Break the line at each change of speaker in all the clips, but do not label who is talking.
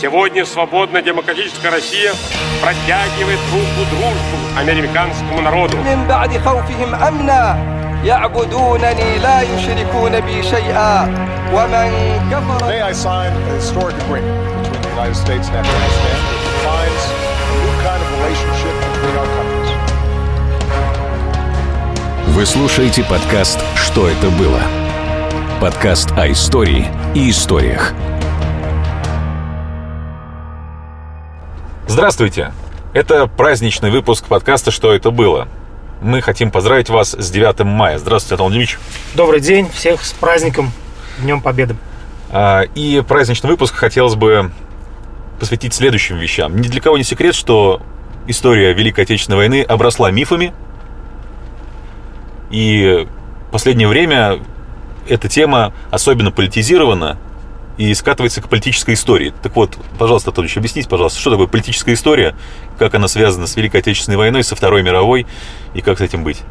Сегодня свободная демократическая Россия протягивает руку дружбу американскому народу.
من بعد خوفهم أمنا يعبدونني لا يشركون بي شيئا ومن كفر
Today I signed a historic agreement between the United States and Afghanistan that defines a new kind of relationship between our countries.
Вы слушаете подкаст «Что это было?» Подкаст о истории и историях.
Здравствуйте! Это праздничный выпуск подкаста «Что это было?». Мы хотим поздравить вас с 9 мая. Здравствуйте, Антон Владимирович.
Добрый день, всех с праздником, Днем Победы.
А, И праздничный выпуск хотелось бы посвятить следующим вещам. Ни для кого не секрет, что история Великой Отечественной войны обросла мифами. И в последнее время эта тема особенно политизирована и скатывается к политической истории. Так вот, пожалуйста, Анатольевич, объясните, пожалуйста, что такое политическая история, как она связана с Великой Отечественной войной, со Второй мировой, и как с этим быть?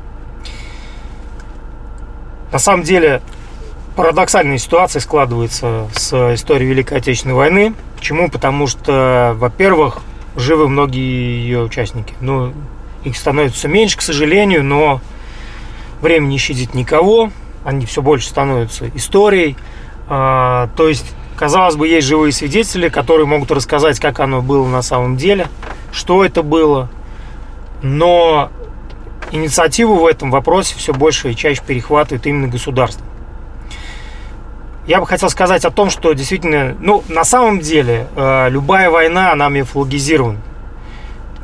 На самом деле, парадоксальная ситуация складывается с историей Великой Отечественной войны. Почему? Потому что, во-первых, живы многие ее участники. Ну, их становится меньше, к сожалению, но время не щадит никого. Они все больше становятся историей. А, то есть, казалось бы, есть живые свидетели, которые могут рассказать, как оно было на самом деле, что это было. Но инициативу в этом вопросе все больше и чаще перехватывает именно государство. Я бы хотел сказать о том, что действительно, ну, на самом деле, э, любая война, она мифологизирована.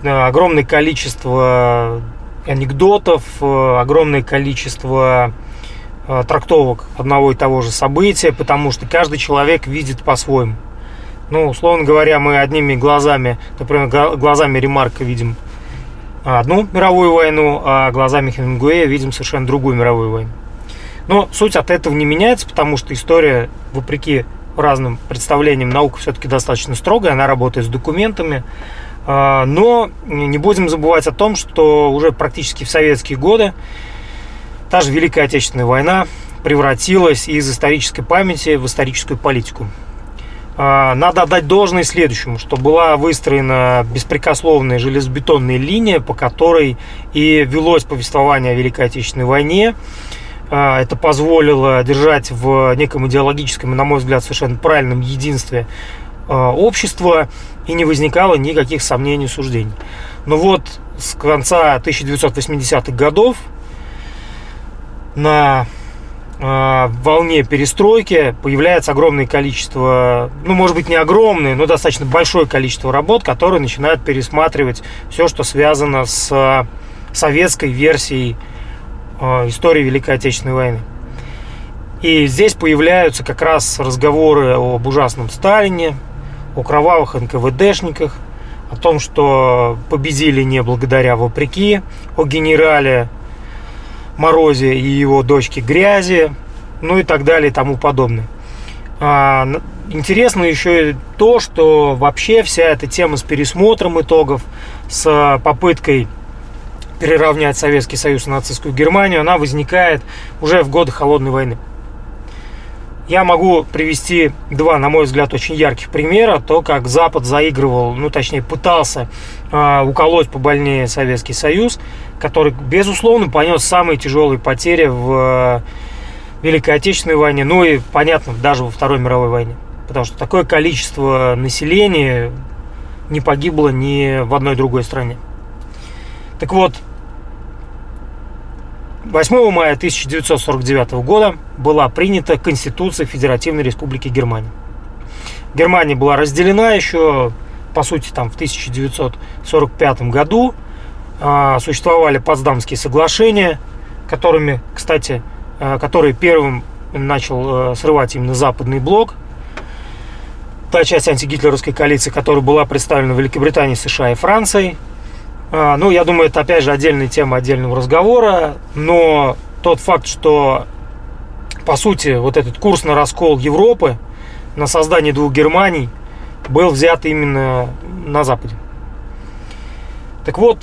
Э, огромное количество анекдотов, э, огромное количество трактовок одного и того же события, потому что каждый человек видит по-своему. Ну, условно говоря, мы одними глазами, например, глазами Ремарка видим одну мировую войну, а глазами Хемингуэя видим совершенно другую мировую войну. Но суть от этого не меняется, потому что история, вопреки разным представлениям, наука все-таки достаточно строгая, она работает с документами. А, Но не будем забывать о том, что уже практически в советские годы та же Великая Отечественная война превратилась из исторической памяти в историческую политику. А, Надо отдать должное следующему, что была выстроена беспрекословная железобетонная линия, по которой и велось повествование о Великой Отечественной войне. А, Это позволило держать в неком идеологическом и, на мой взгляд, совершенно правильном единстве а, общества и не возникало никаких сомнений и суждений. Но вот с конца 1980-х годов на э, волне перестройки появляется огромное количество, ну, может быть, не огромное, но достаточно большое количество работ, которые начинают пересматривать все, что связано с э, советской версией э, истории Великой Отечественной войны. И здесь появляются как раз разговоры об ужасном Сталине, о кровавых НКВДшниках, о том, что победили не благодаря вопреки, о генерале Морозе и его дочке Грязи, ну и так далее и тому подобное. А, Интересно еще и то, что вообще вся эта тема с пересмотром итогов, с попыткой переравнять Советский Союз и нацистскую Германию, она возникает уже в годы Холодной войны. Я могу привести два, на мой взгляд, очень ярких примера. То, как Запад заигрывал, ну, точнее, пытался э, уколоть побольнее Советский Союз, который, безусловно, понес самые тяжелые потери в э, Великой Отечественной войне, ну и, понятно, даже во Второй мировой войне. Потому что такое количество населения не погибло ни в одной другой стране. Так вот, 8 мая 1949 года была принята Конституция Федеративной Республики Германия. Германия была разделена еще, по сути, там в 1945 году. А, Существовали Потсдамские соглашения, которыми, кстати, а, которые первым начал э, срывать именно Западный блок. Та часть антигитлеровской коалиции, которая была представлена Великобританией, США и Францией. А, Ну, я думаю, это опять же отдельная тема отдельного разговора, но тот факт, что по сути вот этот курс на раскол Европы, на создание двух Германий, был взят именно на Западе. Так вот,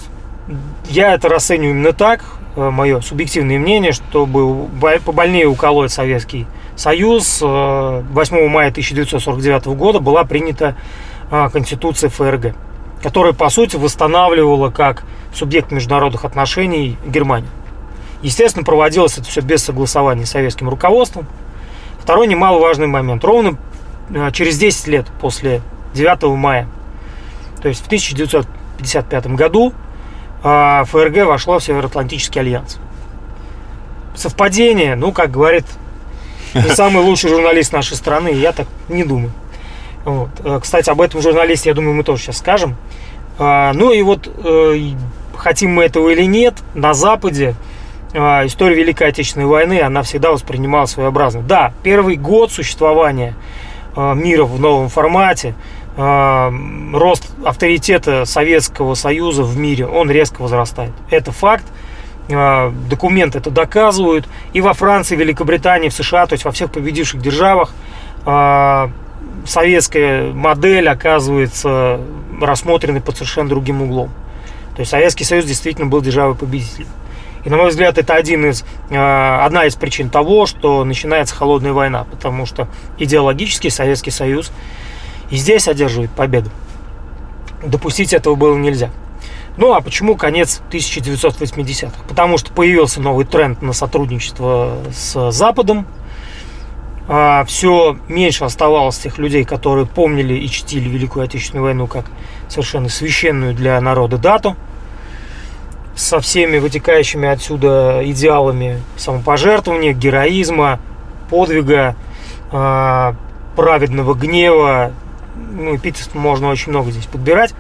я это расцениваю именно так, э, мое субъективное мнение, чтобы бо- побольнее уколоть Советский Союз, э, 8 мая 1949 года была принята а, Конституции ФРГ, которая, по сути, восстанавливала как субъект международных отношений Германию. Естественно, проводилось это все без согласования с советским руководством. Второй немаловажный момент. Ровно через 10 лет после 9 мая, то есть в 1955 году, ФРГ вошло в Североатлантический альянс. Совпадение, ну, как говорит самый лучший журналист нашей страны, я так не думаю. Вот. Э, Кстати, об этом журналисте, я думаю, мы тоже сейчас скажем. А, Ну и вот, э, хотим мы этого или нет, на Западе а, история Великой Отечественной войны, она всегда воспринималась своеобразно. Да, первый год существования а, мира в новом формате, а, рост авторитета Советского Союза в мире, он резко возрастает. Это факт. А, Документы это доказывают. И во Франции, Великобритании, в США, то есть во всех победивших державах а, советская модель оказывается рассмотренной под совершенно другим углом. То есть Советский Союз действительно был державой победителем. И, на мой взгляд, это один из, одна из причин того, что начинается холодная война, потому что идеологически Советский Союз и здесь одерживает победу. Допустить этого было нельзя. Ну а почему конец 1980-х? Потому что появился новый тренд на сотрудничество с Западом. Все меньше оставалось тех людей, которые помнили и чтили Великую Отечественную войну как совершенно священную для народа дату – со всеми вытекающими отсюда идеалами самопожертвования, героизма, подвига, э, праведного гнева. Ну, эпитетов можно очень много здесь подбирать.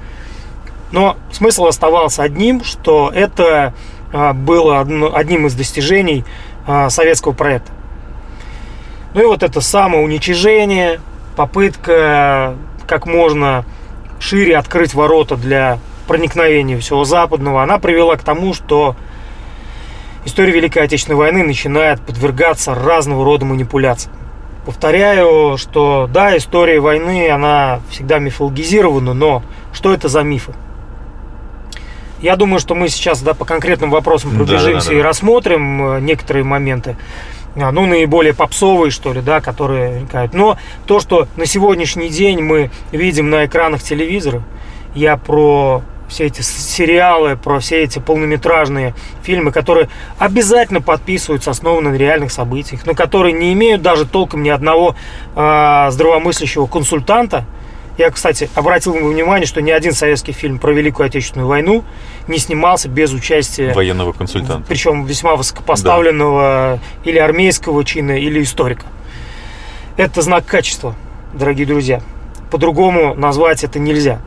Но смысл оставался одним, что это э, было одним из достижений э, советского проекта. Ну и вот это самоуничижение, попытка как можно шире открыть ворота для проникновения всего западного, она привела к тому, что история Великой Отечественной войны начинает подвергаться разного рода манипуляциям. Повторяю, что да, история войны, она всегда мифологизирована, но что это за мифы? Я думаю, что мы сейчас да, по конкретным вопросам пробежимся да, да, да. и рассмотрим э, некоторые моменты а, ну, наиболее попсовые, что ли, да, которые мелькают. Но то, что на сегодняшний день мы видим на экранах телевизора, я про все эти сериалы, про все эти полнометражные фильмы, которые обязательно подписываются, основаны на реальных событиях, но которые не имеют даже толком ни одного э, здравомыслящего консультанта. Я, кстати, обратил внимание, что ни один советский фильм про Великую Отечественную войну не снимался без участия
военного консультанта.
Причем весьма высокопоставленного да. или армейского чина, или историка. Это знак качества, дорогие друзья. По-другому назвать это нельзя.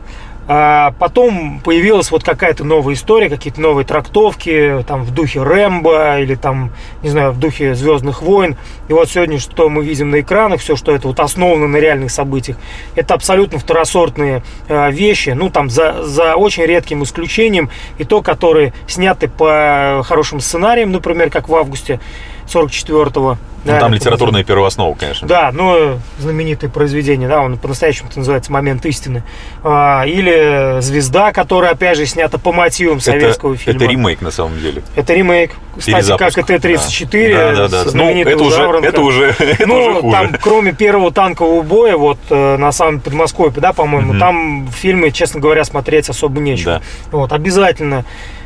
А потом появилась вот какая-то новая история, какие-то новые трактовки, там в духе Рэмбо или там, не знаю, в духе Звездных войн. И вот сегодня, что мы видим на экранах, все, что это вот основано на реальных событиях, это абсолютно второсортные э, вещи, ну там за, за очень редким исключением, и то, которые сняты по хорошим сценариям, например, как в августе 44-го.
Ну, да, там литературная будет... первооснова, конечно.
Да, ну, знаменитое произведение, да, он по-настоящему называется «Момент истины». А, или «Звезда», которая, опять же, снята по мотивам советского
это,
фильма.
Это ремейк, на самом деле.
Это ремейк. Кстати, как и Т-34
да. Да, да, да. Ну, это уже, это уже, это
ну,
уже хуже.
там, кроме первого танкового боя, вот, э, на самом Подмосковье, да, по-моему, угу. там фильмы, честно говоря, смотреть особо нечего. Да. Вот, обязательно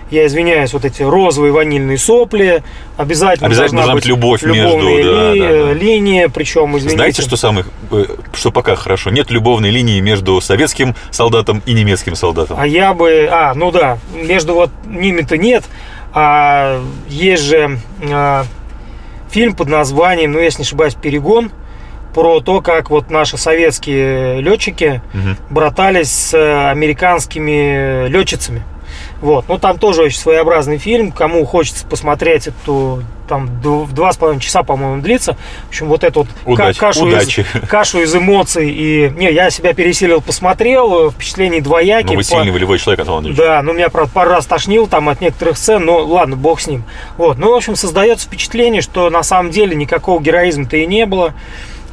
я извиняюсь, вот эти розовые ванильные сопли, обязательно,
обязательно должна быть любовь между
ли, да, да, линия, причем, извините.
Знаете, что самое, э, что пока хорошо? Нет любовной линии между советским солдатом и немецким солдатом.
А я бы, а, ну да, между вот ними-то нет, а есть же а, фильм под названием, ну, если не ошибаюсь, «Перегон», про то, как вот наши советские летчики угу. братались с американскими летчицами. Вот. Ну, там тоже очень своеобразный фильм. Кому хочется посмотреть эту там в два с половиной часа, по-моему, длится. В общем, вот эту вот
Удач,
кашу,
удачи.
Из, кашу из эмоций. И не, я себя пересилил, посмотрел, впечатление двоякие. Ну,
вы сильный волевой человек, Антон Андреевич.
Да, ну меня, правда, пару раз тошнил там от некоторых сцен, но ладно, бог с ним. Вот. Ну, в общем, создается впечатление, что на самом деле никакого героизма-то и не было.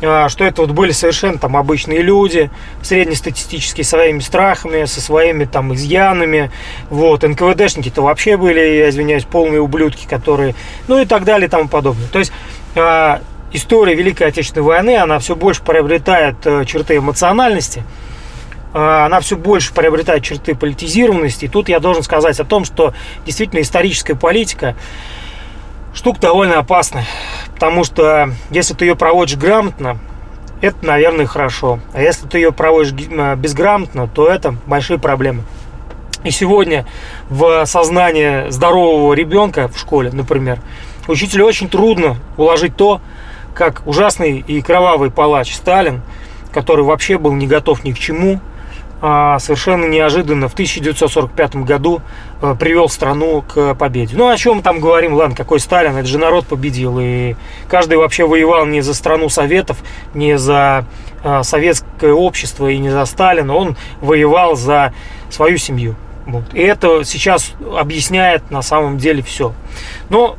А, что это вот были совершенно там обычные люди, среднестатистические, своими страхами, со своими там изъянами. Вот, НКВДшники-то вообще были, я извиняюсь, полные ублюдки, которые, ну и так далее и тому подобное. То есть а, история Великой Отечественной войны, она все больше приобретает э, черты эмоциональности. а, она все больше приобретает черты политизированности. И тут я должен сказать о том, что действительно историческая политика штука довольно опасная. Потому что если ты ее проводишь грамотно, это, наверное, хорошо. А если ты ее проводишь безграмотно, то это большие проблемы. И сегодня в сознание здорового ребенка в школе, например, учителю очень трудно уложить то, как ужасный и кровавый палач Сталин, который вообще был не готов ни к чему, совершенно неожиданно в 1945 году а, привел страну к победе. Ну, о чем там говорим, ладно, какой Сталин, это же народ победил, и каждый вообще воевал не за страну Советов, не за а, советское общество и не за Сталина, он воевал за свою семью. Вот. И это сейчас объясняет на самом деле все. Но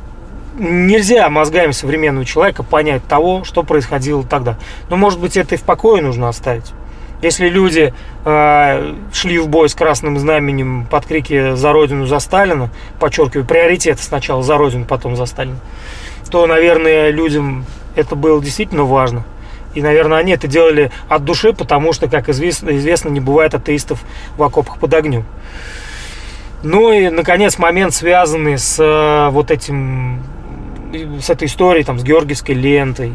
нельзя мозгами современного человека понять того, что происходило тогда. Но, может быть, это и в покое нужно оставить. Если люди э, шли в бой с красным знаменем под крики «За Родину, за Сталина», подчеркиваю, приоритет сначала за Родину, потом за Сталина, то, наверное, людям это было действительно важно. И, наверное, они это делали от души, потому что, как известно, известно не бывает атеистов в окопах под огнем. Ну и, наконец, момент, связанный с э, вот этим, с этой историей, там, с георгиевской лентой.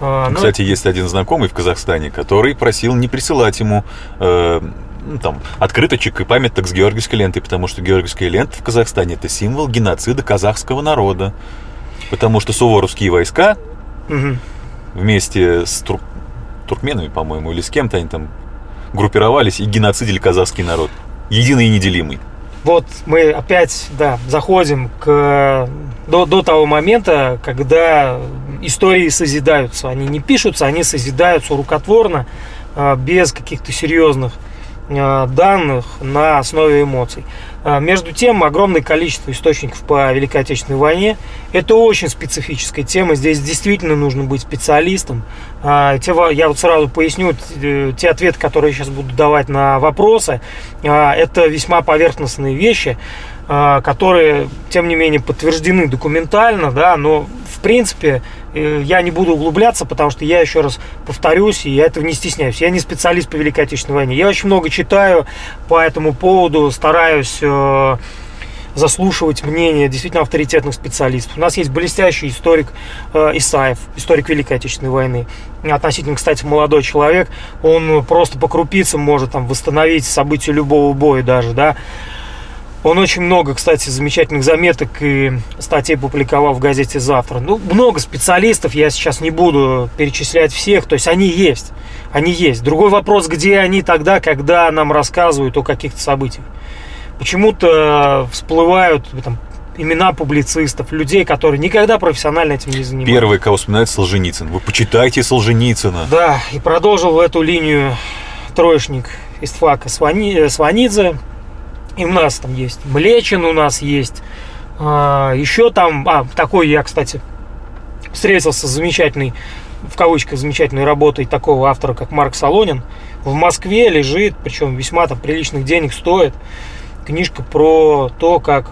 Э, ну, Кстати, есть один знакомый в Казахстане, который просил не присылать ему э, ну, там, открыточек и памяток с георгиевской лентой, потому что георгиевская лента в Казахстане это символ геноцида казахского народа. Потому что суворовские войска угу. вместе с тур... туркменами, по-моему, или с кем-то они там группировались и геноцидили казахский народ. Единый и неделимый
вот мы опять, да, заходим к, до, до того момента, когда истории созидаются. Они не пишутся, они созидаются рукотворно, а, без каких-то серьезных а, данных на основе эмоций. А, между тем, огромное количество источников по Великой Отечественной войне. Это очень специфическая тема. Здесь действительно нужно быть специалистом. Я вот сразу поясню, э, те ответы, которые я сейчас буду давать на вопросы, это весьма поверхностные вещи, которые, тем не менее, подтверждены документально, да, но в принципе я не буду углубляться, потому что я еще раз повторюсь, и я этого не стесняюсь. Я не специалист по Великой Отечественной войне. Я очень много читаю по этому поводу, стараюсь э, заслушивать мнение действительно авторитетных специалистов. У нас есть блестящий историк э, Исаев, историк Великой Отечественной войны. Относительно, кстати, молодой человек. Он просто по крупицам может там восстановить события любого боя даже, да. Он очень много, кстати, замечательных заметок и статей публиковал в газете «Завтра». Ну, много специалистов, я сейчас не буду перечислять всех, то есть они есть, они есть. Другой вопрос, где они тогда, когда нам рассказывают о каких-то событиях. Почему-то всплывают там, имена публицистов, людей, которые никогда профессионально этим не занимались.
Первый, кого вспоминает Солженицын. Вы почитайте Солженицына.
Да, и продолжил эту линию троечник из ФАКа Сванидзе, и у нас там есть Млечин, у нас есть а, еще там, а, такой я, кстати, встретился с замечательной, в кавычках, замечательной работой такого автора, как Марк Солонин. В Москве лежит, причем весьма там приличных денег стоит, книжка про то, как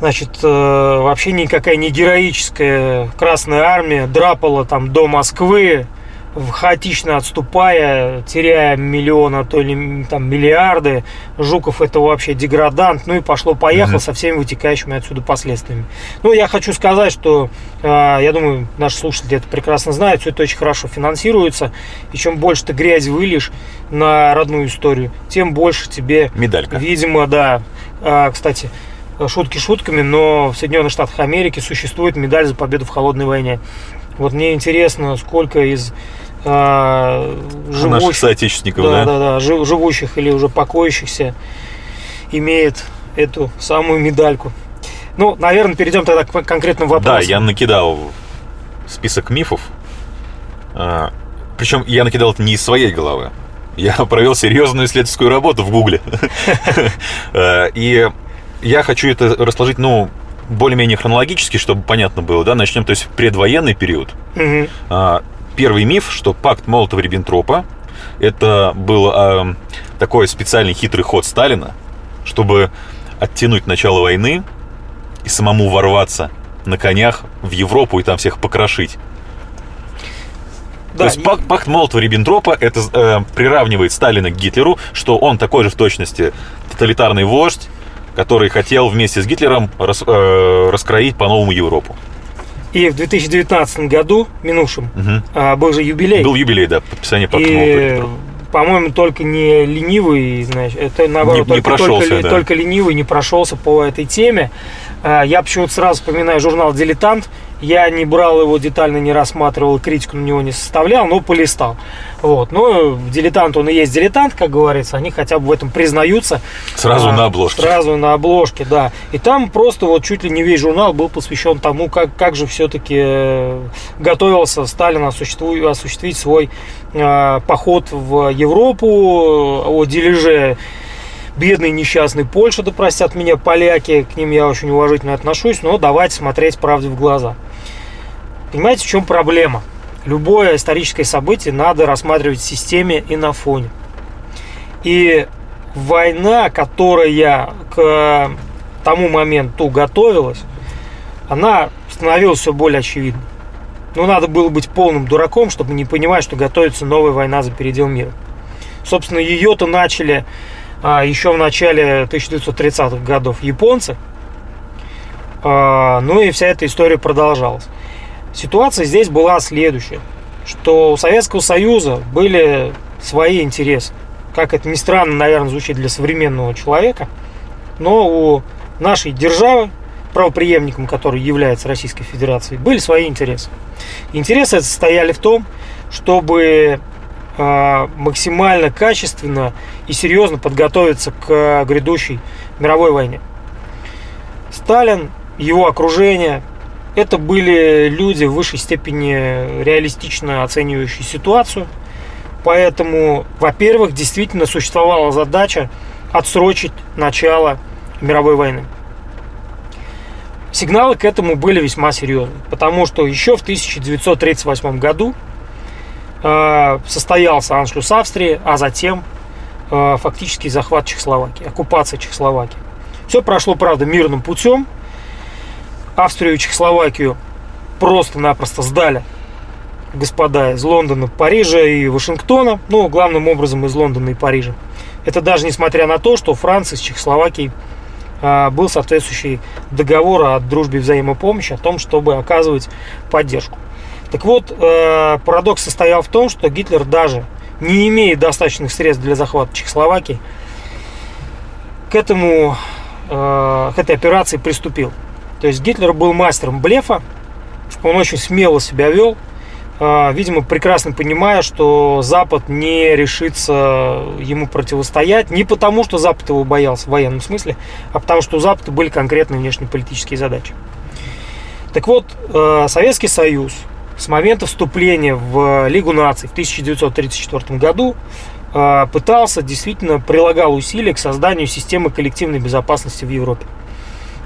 Значит, э, вообще никакая не героическая Красная Армия драпала там до Москвы, хаотично отступая, теряя миллионы, а то ли там миллиарды. Жуков это вообще деградант. Ну и пошло-поехало mm-hmm. со всеми вытекающими отсюда последствиями. Ну, я хочу сказать, что э, я думаю, наши слушатели это прекрасно знают, все это очень хорошо финансируется. И чем больше ты грязи выльешь на родную историю, тем больше тебе...
Медалька.
Видимо, да. Э, кстати, шутки шутками, но в Соединенных Штатах Америки существует медаль за победу в холодной войне. Вот мне интересно, сколько из а,
живущих, наших соотечественников,
да, да, да, да, живущих или уже покоящихся имеет эту самую медальку. Ну, наверное, перейдем тогда к конкретным вопросам.
Да, я накидал список мифов. А, причем я накидал это не из своей головы. Я провел серьезную исследовательскую работу в Гугле. А, и я хочу это расложить, ну, более-менее хронологически, чтобы понятно было, да, начнем, то есть предвоенный период. Угу первый миф, что пакт Молотова-Риббентропа это был э, такой специальный хитрый ход Сталина, чтобы оттянуть начало войны и самому ворваться на конях в Европу и там всех покрошить.
Да,
То есть
и-
пак- пакт Молотова-Риббентропа это э, приравнивает Сталина к Гитлеру, что он такой же в точности тоталитарный вождь, который хотел вместе с Гитлером рас- э, раскроить по-новому Европу.
И в 2019 году, минувшем, а, был же юбилей.
Был юбилей, да, подписания пакта
И, по-моему, только не ленивый, значит, это наоборот,
Не- не
только, только,
да.
только ленивый не прошелся по этой теме. А, Я почему-то сразу вспоминаю журнал «Дилетант». Я не брал его детально, не рассматривал, критику на него не составлял, но полистал. Вот. Но дилетант, он и есть дилетант, как говорится. Они хотя бы в этом признаются.
Сразу
А,
на обложке.
Сразу на обложке, да. И там просто вот чуть ли не весь журнал был посвящен тому, как, как же все-таки готовился Сталин осуществить свой э, поход в Европу, о дележе бедной несчастной Польши, да простят меня поляки, к ним я очень уважительно отношусь, но давайте смотреть правде в глаза. Понимаете, в чем проблема? Любое историческое событие надо рассматривать в системе и на фоне. И война, которая к тому моменту готовилась, она становилась все более очевидной. Но надо было быть полным дураком, чтобы не понимать, что готовится новая война за передел мира. Собственно, ее-то начали а, еще в начале 1930-х годов японцы. А, ну и вся эта история продолжалась. Ситуация здесь была следующая, что у Советского Союза были свои интересы. Как это ни странно, наверное, звучит для современного человека, но у нашей державы, правоприемником которой является Российская Федерация, были свои интересы. Интересы состояли в том, чтобы максимально качественно и серьезно подготовиться к грядущей мировой войне. Сталин, его окружение, это были люди в высшей степени реалистично оценивающие ситуацию. Поэтому, во-первых, действительно существовала задача отсрочить начало мировой войны. Сигналы к этому были весьма серьезны, потому что еще в 1938 году состоялся аншлюс Австрии, а затем э, фактически захват Чехословакии, оккупация Чехословакии. Все прошло, правда, мирным путем. Австрию и Чехословакию просто-напросто сдали господа из Лондона, Парижа и Вашингтона, ну, главным образом из Лондона и Парижа. Это даже несмотря на то, что Франция с Чехословакией а, был соответствующий договор о дружбе и взаимопомощи, о том, чтобы оказывать поддержку. Так вот, э, парадокс состоял в том, что Гитлер даже не имея достаточных средств для захвата Чехословакии, к этому, э, к этой операции приступил. То есть Гитлер был мастером блефа, он очень смело себя вел, э, видимо, прекрасно понимая, что Запад не решится ему противостоять, не потому, что Запад его боялся в военном смысле, а потому, что у Запада были конкретные внешнеполитические задачи. Так вот, Советский Союз с момента вступления в Лигу наций в 1934 году э, пытался, действительно прилагал усилия к созданию системы коллективной безопасности в Европе.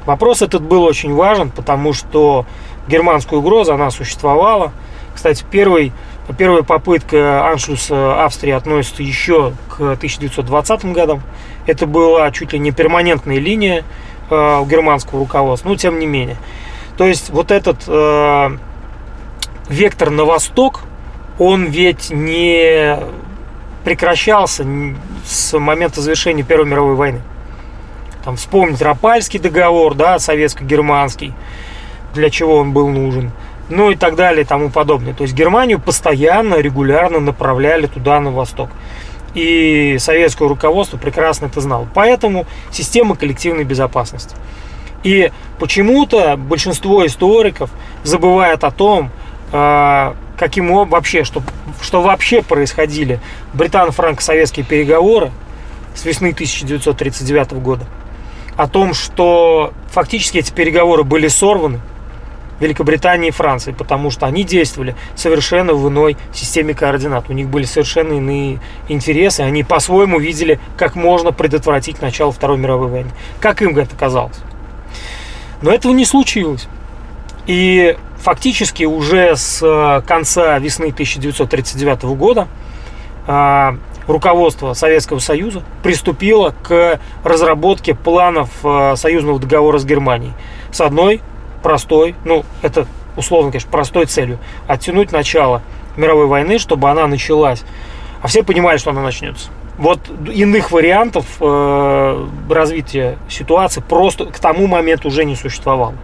Вопрос этот был очень важен, потому что германская угроза, она существовала. Кстати, первый, первая попытка аншлюса Австрии относится еще к 1920 годам. Это была чуть ли не перманентная линия э, у германского руководства, но тем не менее. То есть вот этот э, вектор на восток, он ведь не прекращался с момента завершения Первой мировой войны. Там вспомнить Рапальский договор, да, советско-германский, для чего он был нужен, ну и так далее и тому подобное. То есть Германию постоянно, регулярно направляли туда, на восток. И советское руководство прекрасно это знало. Поэтому система коллективной безопасности. И почему-то большинство историков забывает о том, каким об- вообще, что, что вообще происходили британо-франко-советские переговоры с весны 1939 года. О том, что фактически эти переговоры были сорваны Великобританией и Францией, потому что они действовали совершенно в иной системе координат. У них были совершенно иные интересы. Они по-своему видели, как можно предотвратить начало Второй мировой войны. Как им это казалось. Но этого не случилось. И фактически уже с э, конца весны 1939 года а, руководство Советского Союза приступило к разработке планов э, союзного договора с Германией. С одной простой, ну это условно, конечно, простой целью, оттянуть начало мировой войны, чтобы она началась. А все понимали, что она начнется. Вот иных вариантов э, развития ситуации просто к тому моменту уже не существовало.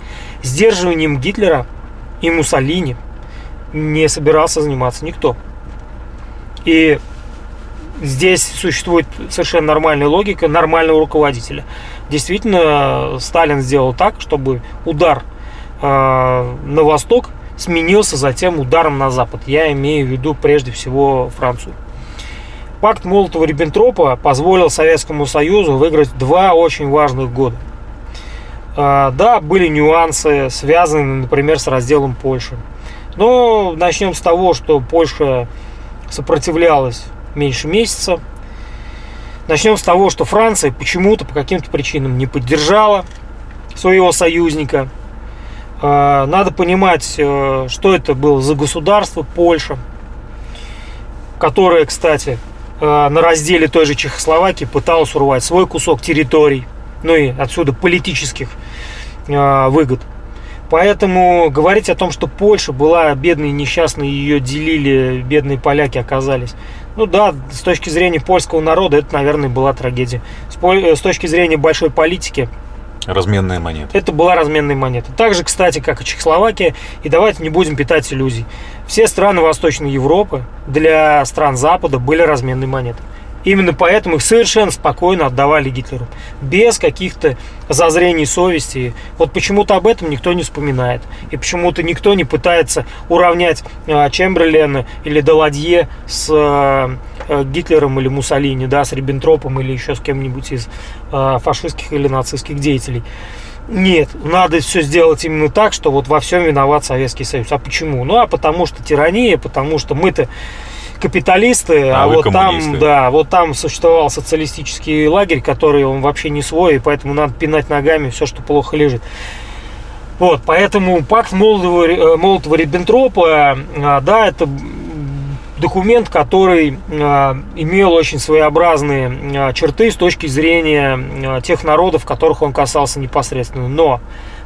Сдерживанием Гитлера и Муссолини не собирался заниматься никто. И здесь существует совершенно нормальная логика нормального руководителя. Действительно, Сталин сделал так, чтобы удар э, на восток сменился затем ударом на запад. Я имею в виду прежде всего Францию. Пакт Молотова-Риббентропа позволил Советскому Союзу выиграть два очень важных года. Э, да, были нюансы, связанные, например, с разделом Польши. Но начнем с того, что Польша сопротивлялась меньше месяца. Начнем с того, что Франция почему-то по каким-то причинам не поддержала своего союзника. А, надо понимать, э, что это было за государство Польша, которое, кстати, э, на разделе той же Чехословакии пыталось урвать свой кусок территорий, ну и отсюда политических э, выгод. Поэтому говорить о том, что Польша была бедной и несчастной, ее делили, бедные поляки оказались. Ну да, с точки зрения польского народа это, наверное, была трагедия. С, поль... с точки зрения большой политики
Разменная монета.
это была разменная монета. Так же, кстати, как и Чехословакия. И давайте не будем питать иллюзий. Все страны Восточной Европы для стран Запада были разменной монетой. Именно поэтому их совершенно спокойно отдавали Гитлеру. Без каких-то зазрений совести. Вот почему-то об этом никто не вспоминает. И почему-то никто не пытается уравнять э, Чемберлена или Даладье с э, э, Гитлером или Муссолини, да, с Риббентропом или еще с кем-нибудь из э, фашистских или нацистских деятелей. Нет, надо все сделать именно так, что вот во всем виноват Советский Союз. А почему? Ну, а потому что тирания, потому что мы-то капиталисты, а,
А
вот
коммунисты.
там, да, вот там существовал социалистический лагерь, который он вообще не свой, и поэтому надо пинать ногами все, что плохо лежит. Вот, поэтому пакт э, Молотова-Риббентропа, э, да, это документ, который э, имел очень своеобразные черты с точки зрения тех народов, которых он касался непосредственно. Но,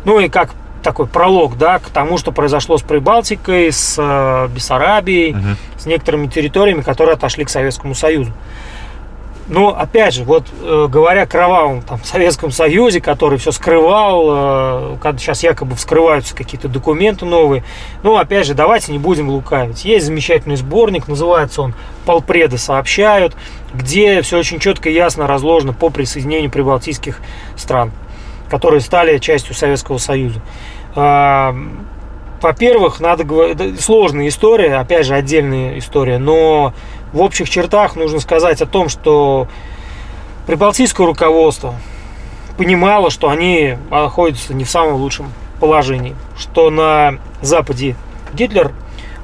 ну и как такой пролог, да, к тому, что произошло с Прибалтикой, с э, Бессарабией,
Мгм.
с некоторыми территориями, которые отошли к Советскому Союзу. Но опять же, вот э, говоря о кровавом там, Советском Союзе, который все скрывал, э, когда сейчас якобы вскрываются какие-то документы новые, ну опять же, давайте не будем лукавить. Есть замечательный сборник, называется он «Полпреды сообщают», где все очень четко и ясно разложено по присоединению прибалтийских стран, которые стали частью Советского Союза. Во-первых, надо говорить, сложная история, опять же, отдельная история, но в общих чертах нужно сказать о том, что прибалтийское руководство понимало, что они находятся не в самом лучшем положении, что на Западе Гитлер,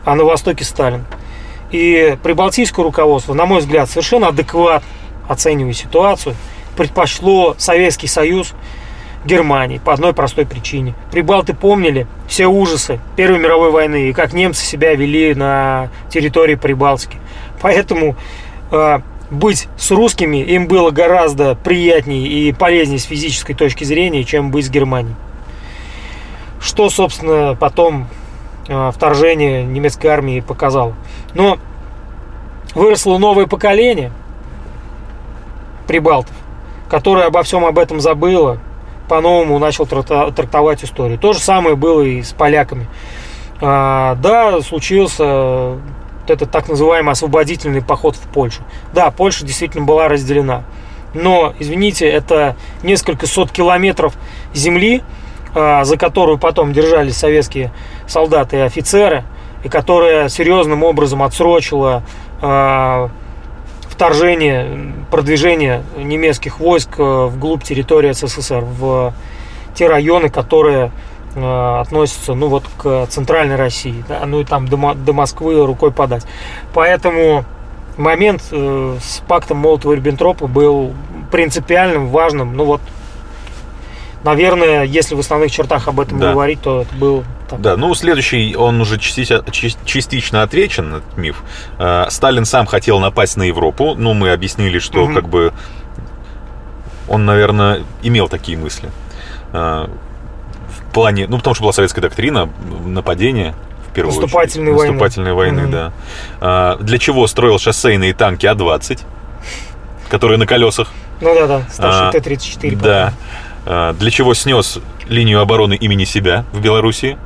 а на Востоке Сталин. И прибалтийское руководство, на мой взгляд, совершенно адекватно оценивая ситуацию, предпочло Советский Союз Германии по одной простой причине. Прибалты помнили все ужасы Первой мировой войны и как немцы себя вели на территории Прибалтики. Поэтому э, быть с русскими им было гораздо приятнее и полезнее с физической точки зрения, чем быть с Германией. Что, собственно, потом э, вторжение немецкой армии показало. Но выросло новое поколение прибалтов, которое обо всем об этом забыло, по-новому начал трактовать историю. То же самое было и с поляками. А, да, случился вот этот так называемый освободительный поход в Польшу. Да, Польша действительно была разделена. Но, извините, это несколько сот километров земли, а, за которую потом держались советские солдаты и офицеры, и которая серьезным образом отсрочила а, вторжение, продвижение немецких войск э, вглубь территории СССР, в те районы, которые э, относятся ну, вот, к центральной России, да, ну и там до, до Москвы рукой подать. Поэтому момент э, с пактом Молотова-Риббентропа был принципиальным, важным. Ну вот, наверное, если в основных чертах об этом
Да.
говорить, то это был так.
Да, ну следующий, он уже частично, част- частично отвечен, этот миф. Э, Сталин сам хотел напасть на Европу, ну мы объяснили, что
Мгм.
как бы он, наверное, имел такие мысли. Э, В плане, ну потому что была советская доктрина нападения в первую
Наступательной
очередь.
войны.
Наступательной войны,
Мгм.
да. А, для чего строил шоссейные танки А-20, которые на колесах?
Ну да-да, старший
А,
Т-34.
Да. А, для чего снес линию обороны имени себя в Белоруссии?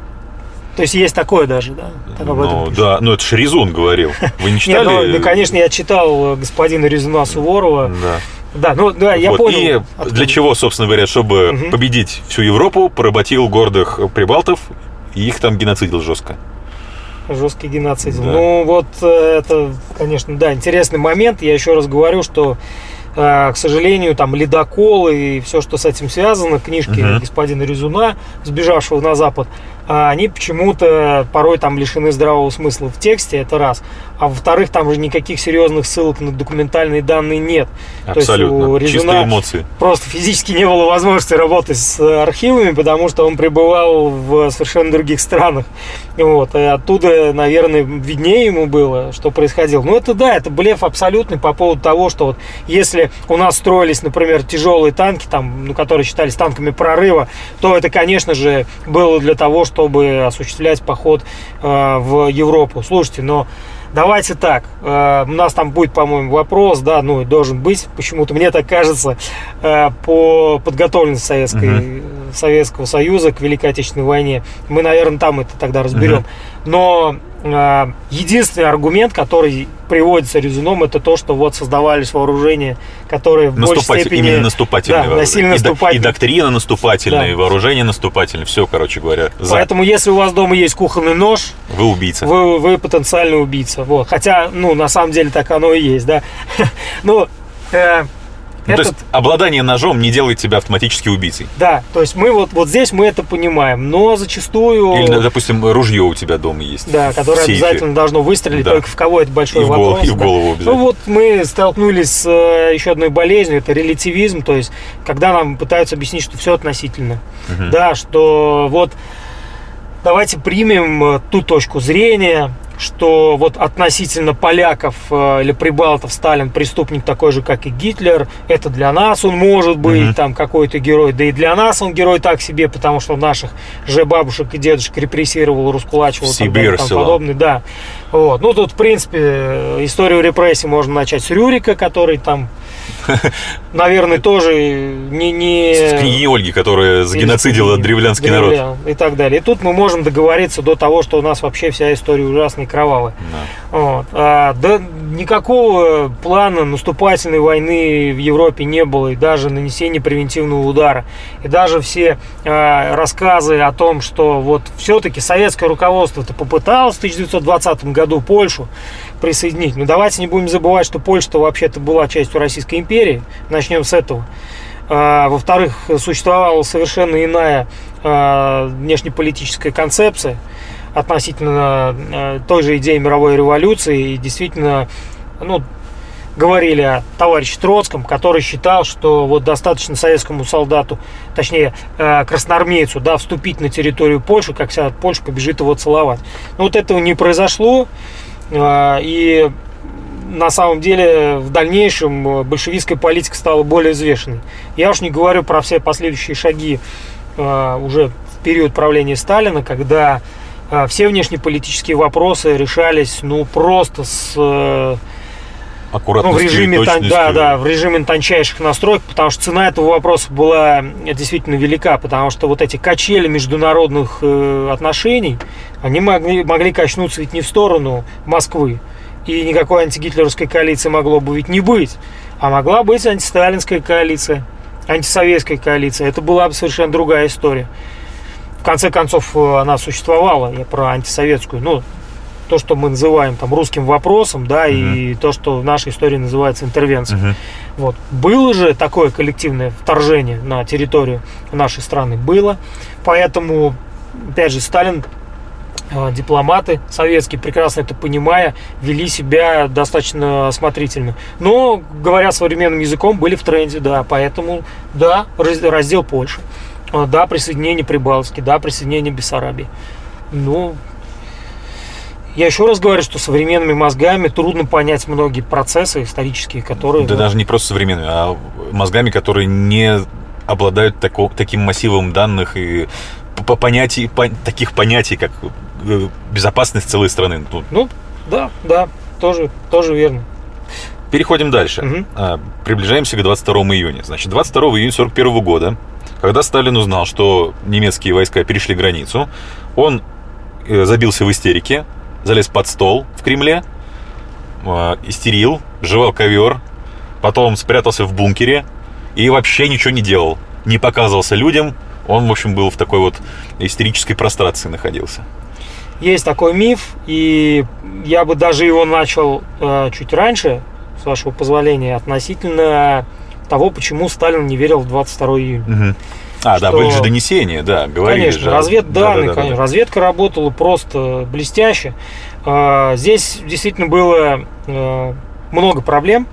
То есть есть такое даже, да? Так об этом
Ну,
пишут.
да, ну это Шризун говорил. Вы не
Не,
читали?
ну, да, конечно, я читал э, господина Резуна Суворова.
Да.
Да, ну да, я
Вот.
понял.
И
откуда.
для чего, собственно говоря, чтобы
Мгм.
победить всю Европу, поработил гордых прибалтов и их там геноцидил жестко.
Жесткий геноцид.
Да.
Ну, вот э, это, конечно, да, интересный момент. Я еще раз говорю, что, э, к сожалению, там ледоколы и все, что с этим связано, книжки
Мгм.
господина Резуна, сбежавшего на Запад, они почему-то порой там лишены здравого смысла в тексте, это раз. А во-вторых, там же никаких серьезных ссылок на документальные данные нет. То есть
Абсолютно.
у
Чистые
Резуна
эмоции.
просто физически не было возможности работать с архивами, потому что он пребывал в совершенно других странах. Вот. И оттуда, наверное, виднее ему было, что происходило. Ну, это да, это блеф абсолютный по поводу того, что вот если у нас строились, например, тяжелые танки, там, ну, которые считались танками прорыва, то это, конечно же, было для того, чтобы осуществлять поход э, в Европу. Слушайте, но Давайте так, э, у нас там будет, по-моему, вопрос, да, ну, и должен быть, почему-то мне так кажется, э, по подготовленности Советской, Советского Союза к Великой Отечественной войне. Мы, наверное, там это тогда разберем. Но э, единственный аргумент, который приводится резюном, это то, что вот создавались вооружения, которые в большей
Наступатель-
степени...
именно наступательные
Да,
вооружения.
насильно
И И, доктрина наступательная,
Да.
и вооружение наступательное. Все, короче говоря, за.
Поэтому, если у вас дома есть кухонный нож,
Вы убийца.
вы, вы потенциальный убийца. Вот. Хотя, ну, на самом деле так оно и есть, да. Ну, э,
Ну, то
этот-
есть обладание ножом не делает тебя автоматически убийцей.
да, то есть мы вот, вот здесь мы это понимаем, но зачастую...
Или, допустим, ружье у тебя дома есть.
Да, которое обязательно должно выстрелить,
Да.
только в кого это большой
И в голову-
вопрос.
и в голову обязательно.
Ну вот мы столкнулись с э, еще одной болезнью, это релятивизм, то есть когда нам пытаются объяснить, что все относительно. Да, что вот давайте примем э, ту точку зрения, что вот относительно поляков э, или прибалтов Сталин преступник такой же, как и Гитлер. Это для нас он может быть
Мгм.
там какой-то герой. Да и для нас он герой так себе, потому что наших же бабушек и дедушек репрессировал, раскулачивал и тому подобное. Да. Вот. Ну, тут, в принципе, историю репрессий можно начать с Рюрика, который там, наверное, тоже не... не...
С княгиней Ольги, которая загеноцидила древлянский народ.
И так далее. И тут мы можем договориться до того, что у нас вообще вся история ужасная и кровавая.
Да.
Вот. А, да никакого плана наступательной войны в Европе не было, и даже нанесения превентивного удара. И даже все а, рассказы о том, что вот все-таки советское руководство-то попыталось в 1920 году Польшу присоединить. Но давайте не будем забывать, что Польша-то вообще-то была частью Российской империи. Начнем с этого. А, Во-вторых, существовала совершенно иная а, внешнеполитическая концепция относительно э, той же идеи мировой революции. И действительно, ну, говорили о товарище Троцком, который считал, что вот достаточно советскому солдату, точнее, э, красноармейцу, да, вступить на территорию Польши, как вся Польша побежит его целовать. Но вот этого не произошло. э, И на самом деле в дальнейшем большевистская политика стала более взвешенной. Я уж не говорю про все последующие шаги уже в период правления Сталина, когда все внешнеполитические вопросы решались ну просто с э, ну, в режиме тон- да, да, в режиме тончайших настроек, потому что цена этого вопроса была действительно велика, потому что вот эти качели международных э, отношений, они могли, могли качнуться ведь не в сторону Москвы, и никакой антигитлеровской коалиции могло бы ведь не быть, а могла быть антисталинская коалиция, антисоветская коалиция. Это была бы совершенно другая история. В конце концов, э, она существовала, я про антисоветскую, ну, то, что мы называем там русским вопросом, да, и то, что в нашей истории называется интервенцией.
Мгм.
Вот. Было же такое коллективное вторжение на территорию нашей страны? Было. Поэтому, опять же, Сталин, э, дипломаты советские, прекрасно это понимая, вели себя достаточно осмотрительно. Но, говоря современным языком, были в тренде, да. Поэтому, да, раз- раздел Польши. Да, присоединение Прибалтики, да, присоединение Бессарабии. Ну, я еще раз говорю, что современными мозгами трудно понять многие процессы исторические, которые...
Да
ну,
даже не просто современными, а мозгами, которые не обладают тако- таким массивом данных и по- понятий, по- таких понятий, как э, безопасность целой страны. Ну,
Ну, да, да, тоже, тоже верно.
Переходим дальше. А, Приближаемся к 22 июня. Значит, 22 июня 41 года, когда Сталин узнал, что немецкие войска перешли границу, он э, забился в истерике, залез под стол в Кремле, э, истерил, жевал ковер, потом спрятался в бункере и вообще ничего не делал. Не показывался людям. Он, в общем, был в такой вот истерической прострации находился.
Есть такой миф, и я бы даже его начал э, чуть раньше, с вашего позволения, относительно того, почему Сталин не верил в 22 июня.
Мгм. А, да,
Что-
были же донесения, да, говорили
Конечно,
же.
разведданные,
Да-да-да-да.
конечно. Разведка работала просто блестяще. А, Здесь действительно было э, много проблем,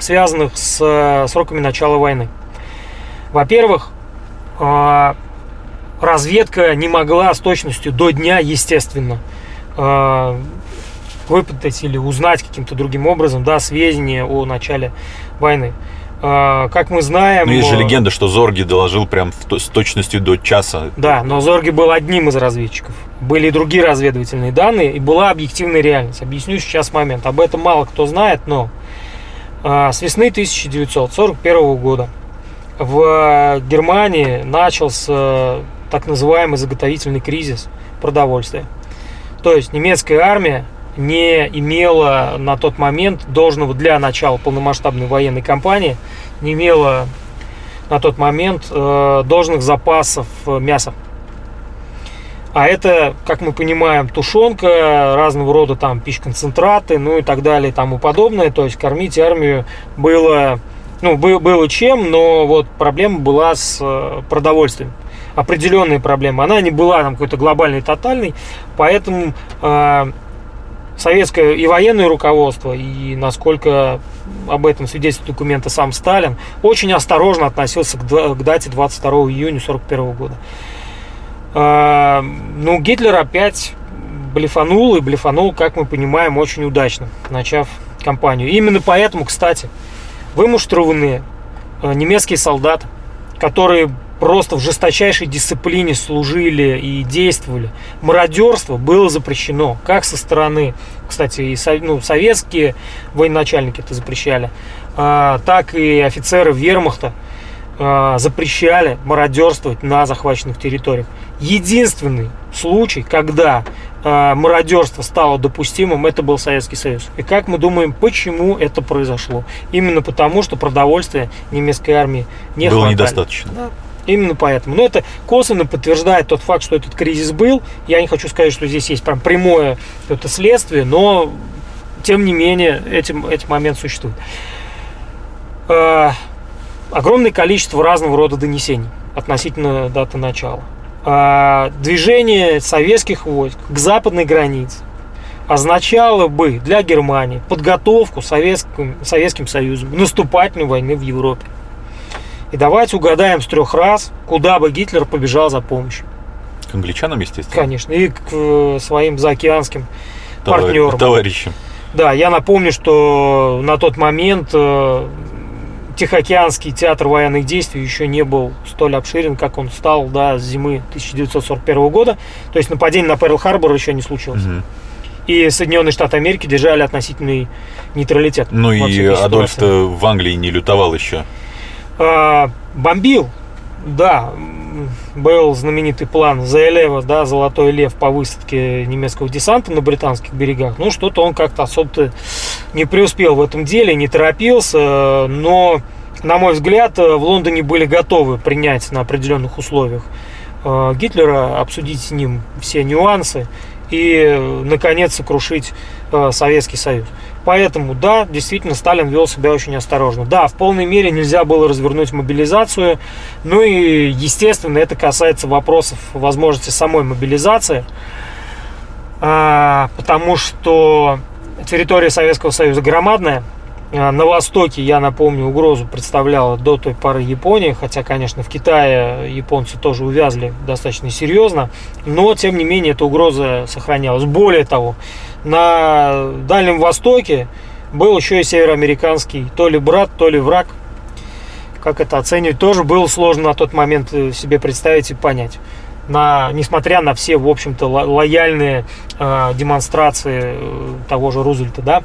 связанных с э, сроками начала войны. Во-первых, а, разведка не могла с точностью до дня, естественно, а, выпытать или узнать каким-то другим образом да, сведения о начале войны. А, Как мы знаем...
Ну, есть же
э,
легенда, что Зорги доложил прям в с точностью до часа.
да, но Зорги был одним из разведчиков. Были и другие разведывательные данные, и была объективная реальность. Объясню сейчас момент. Об этом мало кто знает, но а, с весны 1941 года в Германии начался так называемый заготовительный кризис продовольствия. То есть немецкая армия не имела на тот момент должного для начала полномасштабной военной кампании, не имела на тот момент э, должных запасов э, мяса. А это, как мы понимаем, тушенка, разного рода там пищконцентраты, ну и так далее и тому подобное. То есть кормить армию было, ну, бы- было чем, но вот проблема была с э, продовольствием. Определенные проблемы. Она не была там какой-то глобальной, тотальной, поэтому э, советское и военное руководство, и насколько об этом свидетельствует документы сам Сталин, очень осторожно относился к, к дате 22 июня 1941 года. А, Ну, Гитлер опять блефанул, и блефанул, как мы понимаем, очень удачно, начав кампанию. Именно поэтому, кстати, вымуштрованные э, немецкие солдаты, которые просто в жесточайшей дисциплине служили и действовали. Мародерство было запрещено, как со стороны, кстати, и со- ну, советские военачальники это запрещали, а, так и офицеры вермахта а, запрещали мародерствовать на захваченных территориях. Единственный случай, когда а, мародерство стало допустимым, это был Советский Союз. И как мы думаем, почему это произошло? Именно потому, что продовольствия немецкой армии не
Было
хватало.
недостаточно.
Да, именно поэтому. Но это косвенно подтверждает тот факт, что этот кризис был. Я не хочу сказать, что здесь есть прям прямое это следствие, но тем не менее этим, этот момент существует. Э, огромное количество разного рода донесений относительно даты начала. Э, движение советских войск к западной границе означало бы для Германии подготовку Советским, Советским Союзом наступательной войны в Европе. И давайте угадаем с трех раз, куда бы Гитлер побежал за помощью.
К англичанам, естественно.
Конечно, и к э, своим заокеанским
Товар-
партнерам.
Товарищам.
Да, я напомню, что на тот момент э, Тихоокеанский театр военных действий еще не был столь обширен, как он стал да, с зимы 1941 года. То есть нападение на Перл-Харбор еще не случилось.
Мгм.
И Соединенные Штаты Америки держали относительный нейтралитет.
Ну и. Адольф-то в Англии не лютовал еще.
А, бомбил, да, был знаменитый план Заэлева, да, Золотой Лев по высадке немецкого десанта на британских берегах. Ну, что-то он как-то особо не преуспел в этом деле, не торопился, но, на мой взгляд, в Лондоне были готовы принять на определенных условиях э, Гитлера, обсудить с ним все нюансы и, наконец, сокрушить э, Советский Союз. Поэтому, да, действительно, Сталин вел себя очень осторожно. Да, в полной мере нельзя было развернуть мобилизацию. Ну и, естественно, это касается вопросов возможности самой мобилизации. А, потому что территория Советского Союза громадная. А, На востоке, я напомню, угрозу представляла до той поры Япония, хотя, конечно, в Китае японцы тоже увязли достаточно серьезно, но, тем не менее, эта угроза сохранялась. Более того, на Дальнем Востоке был еще и североамериканский то ли брат, то ли враг. Как это оценивать, тоже было сложно на тот момент э, себе представить и понять. на, несмотря на все, в общем-то, ло- лояльные э, демонстрации э, того же Рузвельта, да.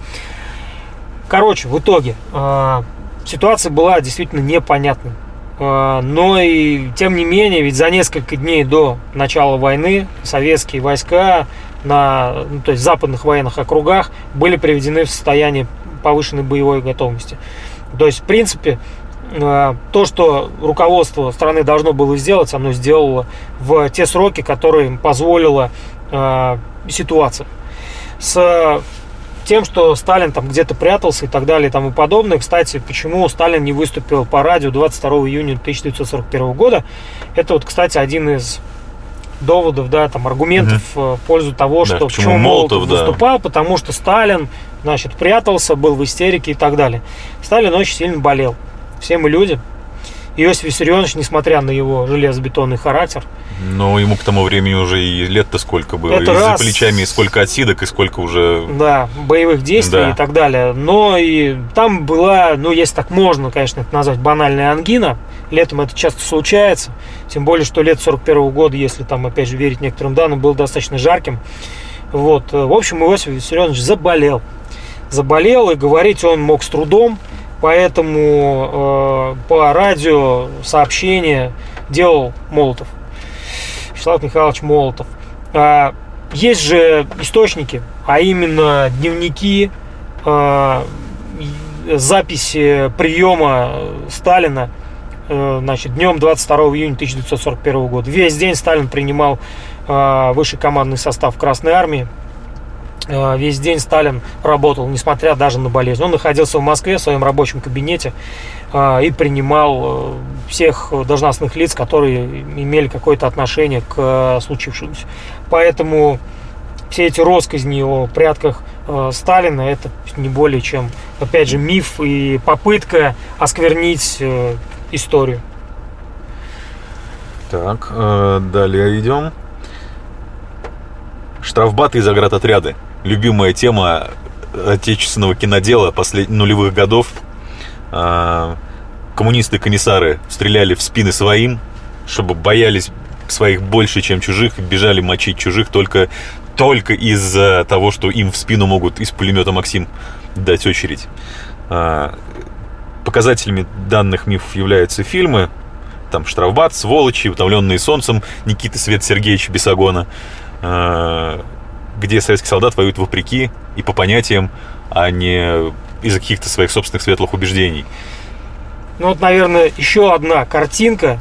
Короче, в итоге э, ситуация была действительно непонятной. Э, Но и тем не менее, ведь за несколько дней до начала войны советские войска на ну, то есть западных военных округах были приведены в состояние повышенной боевой готовности. То есть, в принципе, э, то, что руководство страны должно было сделать, оно сделало в те сроки, которые им позволила э, ситуация. С тем, что Сталин там где-то прятался и так далее и тому подобное. Кстати, почему Сталин не выступил по радио 22 июня 1941 года, это вот, кстати, один из доводов, да, там, аргументов э, в пользу того,
Да,
что
почему Молотов, да.
выступал, потому что Сталин, значит, прятался, был в истерике и так далее. Сталин очень сильно болел. Все мы люди. Иосиф Виссарионович, несмотря на его железобетонный характер,
Но ему к тому времени уже и лет-то сколько было.
Это
и за
раз.
плечами и сколько отсидок, и сколько уже...
да, боевых действий
Да.
и так далее. Но и там была, ну, если так можно, конечно, это назвать банальная ангина. Летом это часто случается. Тем более, что лет 41 года, если там, опять же, верить некоторым данным, был достаточно жарким. Вот. э, В общем, Иосиф Виссарионович заболел. Заболел, и говорить он мог с трудом. Поэтому э, по радио сообщения делал Молотов. Вячеслав Михайлович Молотов. А, есть же источники, а именно дневники, и записи приема Сталина э, значит, днем 22 июня 1941 года. Весь день Сталин принимал а, высший командный состав Красной Армии. А, Весь день Сталин работал, несмотря даже на болезнь. Он находился в Москве в своем рабочем кабинете и принимал э, всех должностных лиц, которые имели какое-то отношение к э, случившемуся. Поэтому все эти россказни о прятках э, Сталина это не более чем, опять же, миф и попытка осквернить э, историю.
Так, э, далее идем. Штрафбаты и заградотряды. Любимая тема отечественного кинодела послед... нулевых годов. Э, коммунисты-комиссары стреляли в спины своим, чтобы боялись своих больше, чем чужих, бежали мочить чужих только, только из-за того, что им в спину могут из пулемета Максим дать очередь. Показателями данных мифов являются фильмы, там «Штрафбат», «Сволочи», «Утомленные солнцем» Никиты Свет Сергеевича Бесогона, э, где советский солдат воюет вопреки и по понятиям, а не из-за каких-то своих собственных светлых убеждений.
Ну вот, наверное, еще одна картинка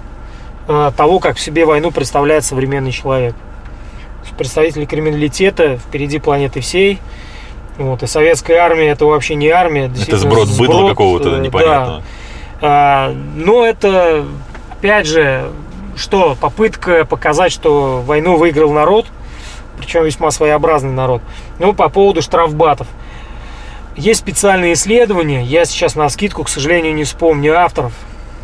э, того, как в себе войну представляет современный человек. Представители криминалитета впереди планеты всей. Вот, и советская армия это вообще не армия.
Это
действительно
сброд быдла
сброд,
какого-то
э,
непонятного.
да. А, но это, опять же, что, попытка показать, что войну выиграл народ, причем весьма своеобразный народ. Ну, по поводу штрафбатов. Есть специальные исследования, я сейчас на скидку, к сожалению, не вспомню авторов,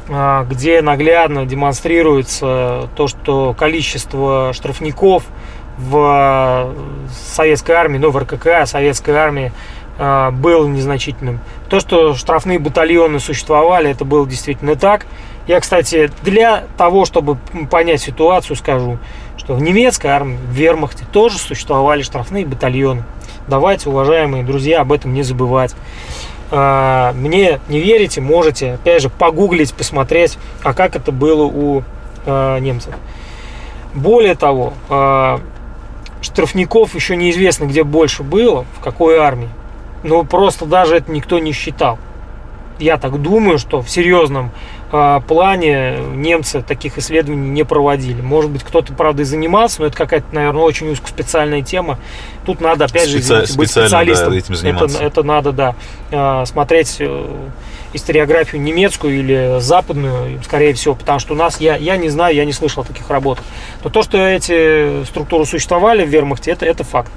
а, где наглядно демонстрируется то, что количество штрафников в советской армии, ну, в РКК советской армии а, было незначительным. То, что штрафные батальоны существовали, это было действительно так. Я, кстати, для того, чтобы понять ситуацию, скажу, что в немецкой армии, в вермахте тоже существовали штрафные батальоны. Давайте, уважаемые друзья, об этом не забывать. А, Мне не верите, можете, опять же, погуглить, посмотреть, а как это было у немцев. Более того, штрафников еще неизвестно, где больше было, в какой армии. Но просто даже это никто не считал. Я так думаю, что в серьезном а, плане немцы таких исследований не проводили. Может быть, кто-то, правда, и занимался, но это какая-то, наверное, очень узкоспециальная тема. Тут надо, опять же,
Спеца-
извините, быть
специально, да,
специалистом.
этим заниматься.
Это, это надо, да, а, смотреть э, историографию немецкую или западную, скорее всего, потому что у нас, я, я не знаю, я не слышал о таких работах. Но то, что эти структуры существовали в вермахте, это, это факт.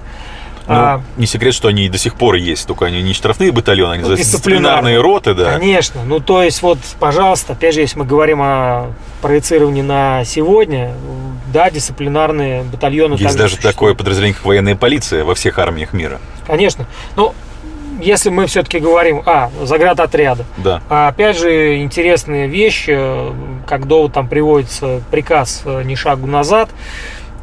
Ну,
А,
не секрет, что они и до сих пор есть, только они не штрафные батальоны, они
Ну, дисциплинарные.
роты, да.
Конечно. Ну, то есть, вот, пожалуйста, опять же, если мы говорим о проецировании на сегодня, да, дисциплинарные батальоны
Есть даже
существуют.
такое подразделение, как военная полиция во всех армиях мира.
Конечно. Но если мы все-таки говорим, а, заградотряда,
Да.
а опять же, интересная вещь, э, как довод там приводится приказ э, «ни шагу назад»,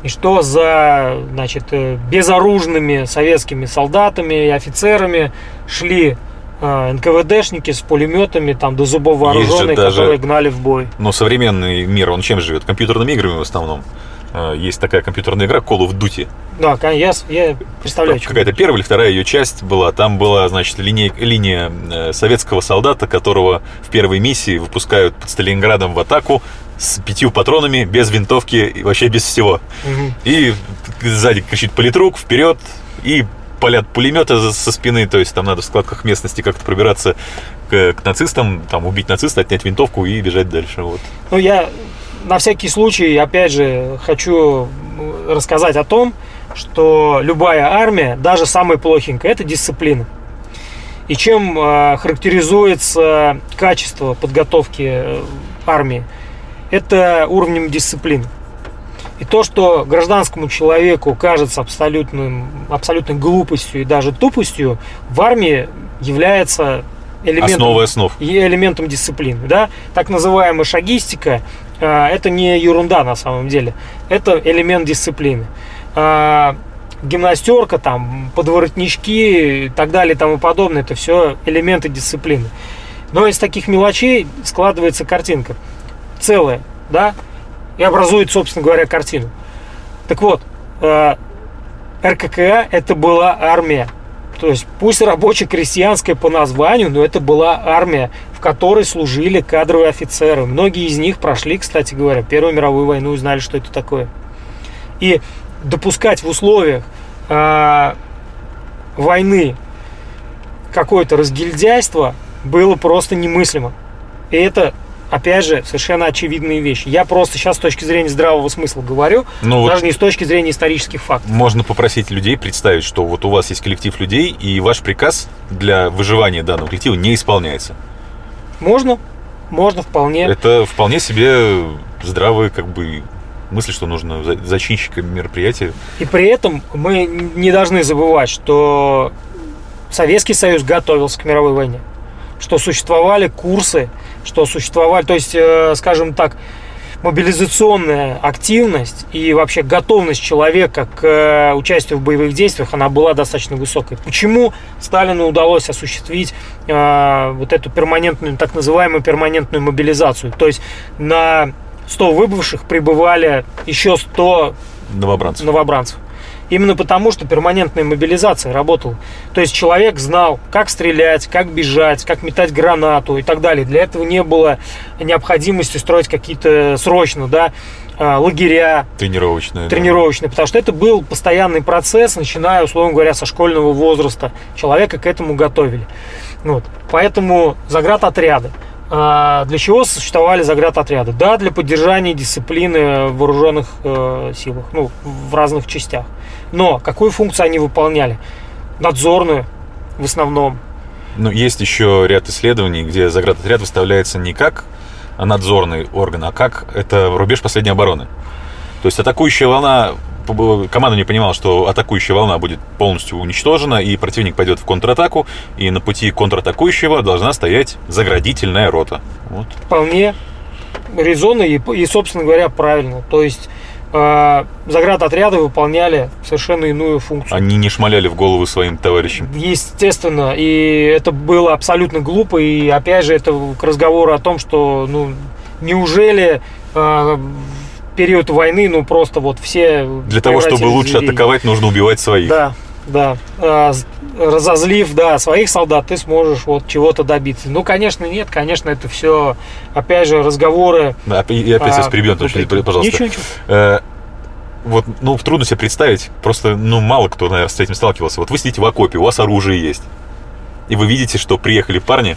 и что за, значит, э, безоружными советскими солдатами и офицерами шли НКВДшники с пулеметами, там, до зубов вооруженные,
даже-
которые гнали в бой.
Но современный мир, он чем живет? Компьютерными играми в основном. Э, Есть такая компьютерная игра Call of Duty.
Да, я, я представляю.
Какая-то первая или вторая ее часть была. Там была, значит, линия, линия э, советского солдата, которого в первой миссии выпускают под Сталинградом в атаку с пятью патронами, без винтовки и вообще без всего.
Мгм.
И сзади кричит политрук, вперед, и палят пулеметы со спины, то есть там надо в складках местности как-то пробираться к, к нацистам, там убить нациста, отнять винтовку и бежать дальше. Вот.
Ну, я на всякий случай, опять же, хочу рассказать о том, что любая армия, даже самая плохенькая, это дисциплина. И чем э, характеризуется качество подготовки э, армии? Это уровнем дисциплины. И то, что гражданскому человеку кажется абсолютным, абсолютной глупостью и даже тупостью, в армии является элементом
Основа основ.
и элементом дисциплины. Да? Так называемая шагистика это не ерунда на самом деле. Это элемент дисциплины. А, гимнастерка, там, подворотнички и так далее и тому подобное, это все элементы дисциплины. Но из таких мелочей складывается картинка целая, да, и образует, собственно говоря, картину. Так вот, э, РККА это была армия. То есть пусть рабоче-крестьянская по названию, но это была армия, в которой служили кадровые офицеры. Многие из них прошли, кстати говоря, Первую мировую войну и знали, что это такое. И допускать в условиях э, войны какое-то разгильдяйство было просто немыслимо. И это, опять же, совершенно очевидные вещи. Я просто сейчас с точки зрения здравого смысла говорю,
Ну, вот
даже не с точки зрения исторических фактов.
можно попросить людей представить, что вот у вас есть коллектив людей, и ваш приказ для выживания данного коллектива не исполняется.
Можно, можно вполне.
Это вполне себе здравая как бы мысль, что нужно за- зачинщикам мероприятия.
И при этом мы не должны забывать, что Советский Союз готовился к мировой войне, что существовали курсы, что существовали, то есть, э, скажем так, мобилизационная активность и вообще готовность человека к э, участию в боевых действиях, она была достаточно высокой. Почему Сталину удалось осуществить э, вот эту перманентную, так называемую перманентную мобилизацию? То есть на 100 выбывших прибывали еще 100
Новобранцев.
новобранцев. Именно потому, что перманентная мобилизация работала. То есть человек знал, как стрелять, как бежать, как метать гранату и так далее. Для этого не было необходимости строить какие-то срочно, да, а, лагеря
Тренировочная. да.
тренировочные, потому что это был постоянный процесс, начиная, условно говоря, со школьного возраста. Человека к этому готовили. Вот. Поэтому заградотряды. А, Для чего существовали заградотряды? Да, для поддержания дисциплины в вооруженных э, силах, ну, в разных частях. Но какую функцию они выполняли? Надзорную, в основном.
Ну, есть еще ряд исследований, где заградотряд выставляется не как надзорный орган, а как это рубеж последней обороны. То есть атакующая волна, команда не понимала, что атакующая волна будет полностью уничтожена, и противник пойдет в контратаку, и на пути контратакующего должна стоять заградительная рота. Вот.
Вполне резонно и, и, собственно говоря, правильно. То есть заградотряды выполняли совершенно иную функцию.
Они не шмаляли в голову своим товарищам.
Естественно, и это было абсолютно глупо, и опять же это к разговору о том, что ну неужели э, в период войны ну просто вот все
Для того, чтобы лучше
зверей?
атаковать, нужно убивать своих.
Да, да. А, разозлив, да, своих солдат, ты сможешь вот чего-то добиться. Ну, конечно, нет, конечно, это все, опять же, разговоры.
И опять
а,
вас перебью, Антон,
вопреки.
пожалуйста.
Ничего, ничего.
Э, вот, ну, трудно себе представить, просто, ну, мало кто, наверное, с этим сталкивался. Вот вы сидите в окопе, у вас оружие есть, и вы видите, что приехали парни,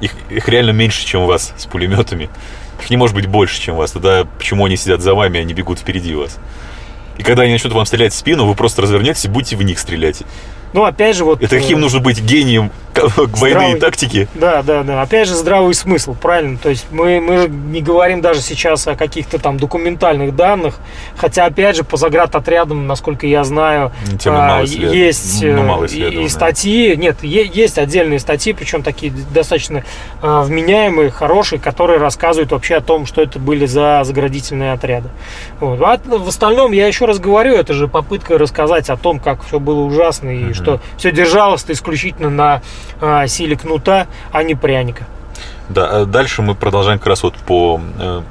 их, их реально меньше, чем у вас с пулеметами. Их не может быть больше, чем у вас. Тогда почему они сидят за вами, а не бегут впереди вас? И когда они начнут вам стрелять в спину, вы просто развернетесь и будете в них стрелять.
Ну, опять же, вот...
Это каким
э,
нужно быть гением,
Здравый.
и тактике.
Да, да, да. Опять же, здравый смысл, правильно? То есть мы, мы же не говорим даже сейчас о каких-то там документальных данных, хотя, опять же, по заградотрядам, насколько я знаю,
Тема
а,
мало исслед-
есть
ну,
э, и, статьи, нет, есть отдельные статьи, причем такие достаточно а, вменяемые, хорошие, которые рассказывают вообще о том, что это были за заградительные отряды. Вот. А в остальном, я еще раз говорю, это же попытка рассказать о том, как все было ужасно и что все держалось-то исключительно на а, силе кнута, а не пряника.
Да, а дальше мы продолжаем как раз вот по э,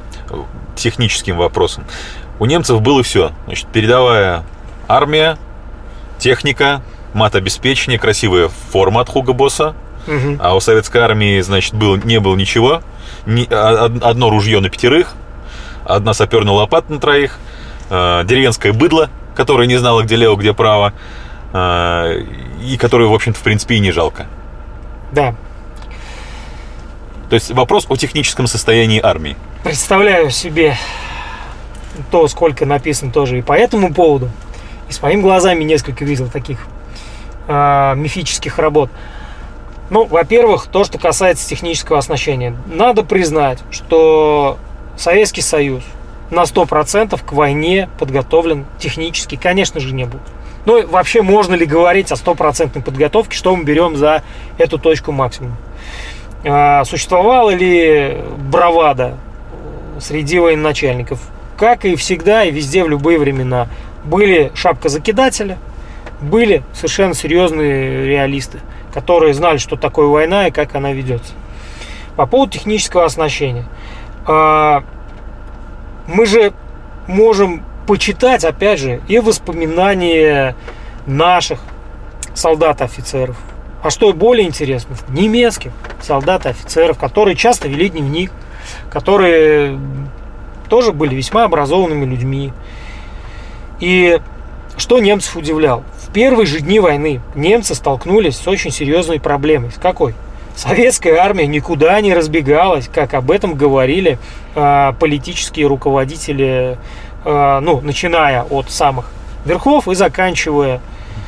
техническим вопросам. У немцев было все. Значит, передовая армия, техника, матобеспечение, красивая форма от Хуга Босса.
Мгм.
А у советской армии, значит, был, не было ничего. Ни- а- од- одно ружье на пятерых, одна саперная лопата на троих, э, деревенское быдло, которое не знало, где лево, где право, э, и которое, в общем-то, в принципе, и не жалко.
Да.
То есть вопрос о техническом состоянии армии.
Представляю себе то, сколько написано тоже и по этому поводу. И своими глазами несколько видел таких а, мифических работ. Ну, во-первых, то, что касается технического оснащения. Надо признать, что Советский Союз на 100% к войне подготовлен технически, конечно же, не был. Ну, вообще, можно ли говорить о стопроцентной подготовке, что мы берем за эту точку максимума? А, Существовала ли бравада среди военачальников? Как и всегда, и везде, в любые времена, были шапка-закидатели, были совершенно серьезные реалисты, которые знали, что такое война и как она ведется. По поводу технического оснащения. А, Мы же можем почитать, опять же, и воспоминания наших солдат и офицеров. А что более интересно, немецких солдат и офицеров, которые часто вели дневник, которые тоже были весьма образованными людьми. И что немцев удивлял? В первые же дни войны немцы столкнулись с очень серьезной проблемой. С какой? Советская армия никуда не разбегалась, как об этом говорили а, политические руководители, ну, начиная от самых верхов и заканчивая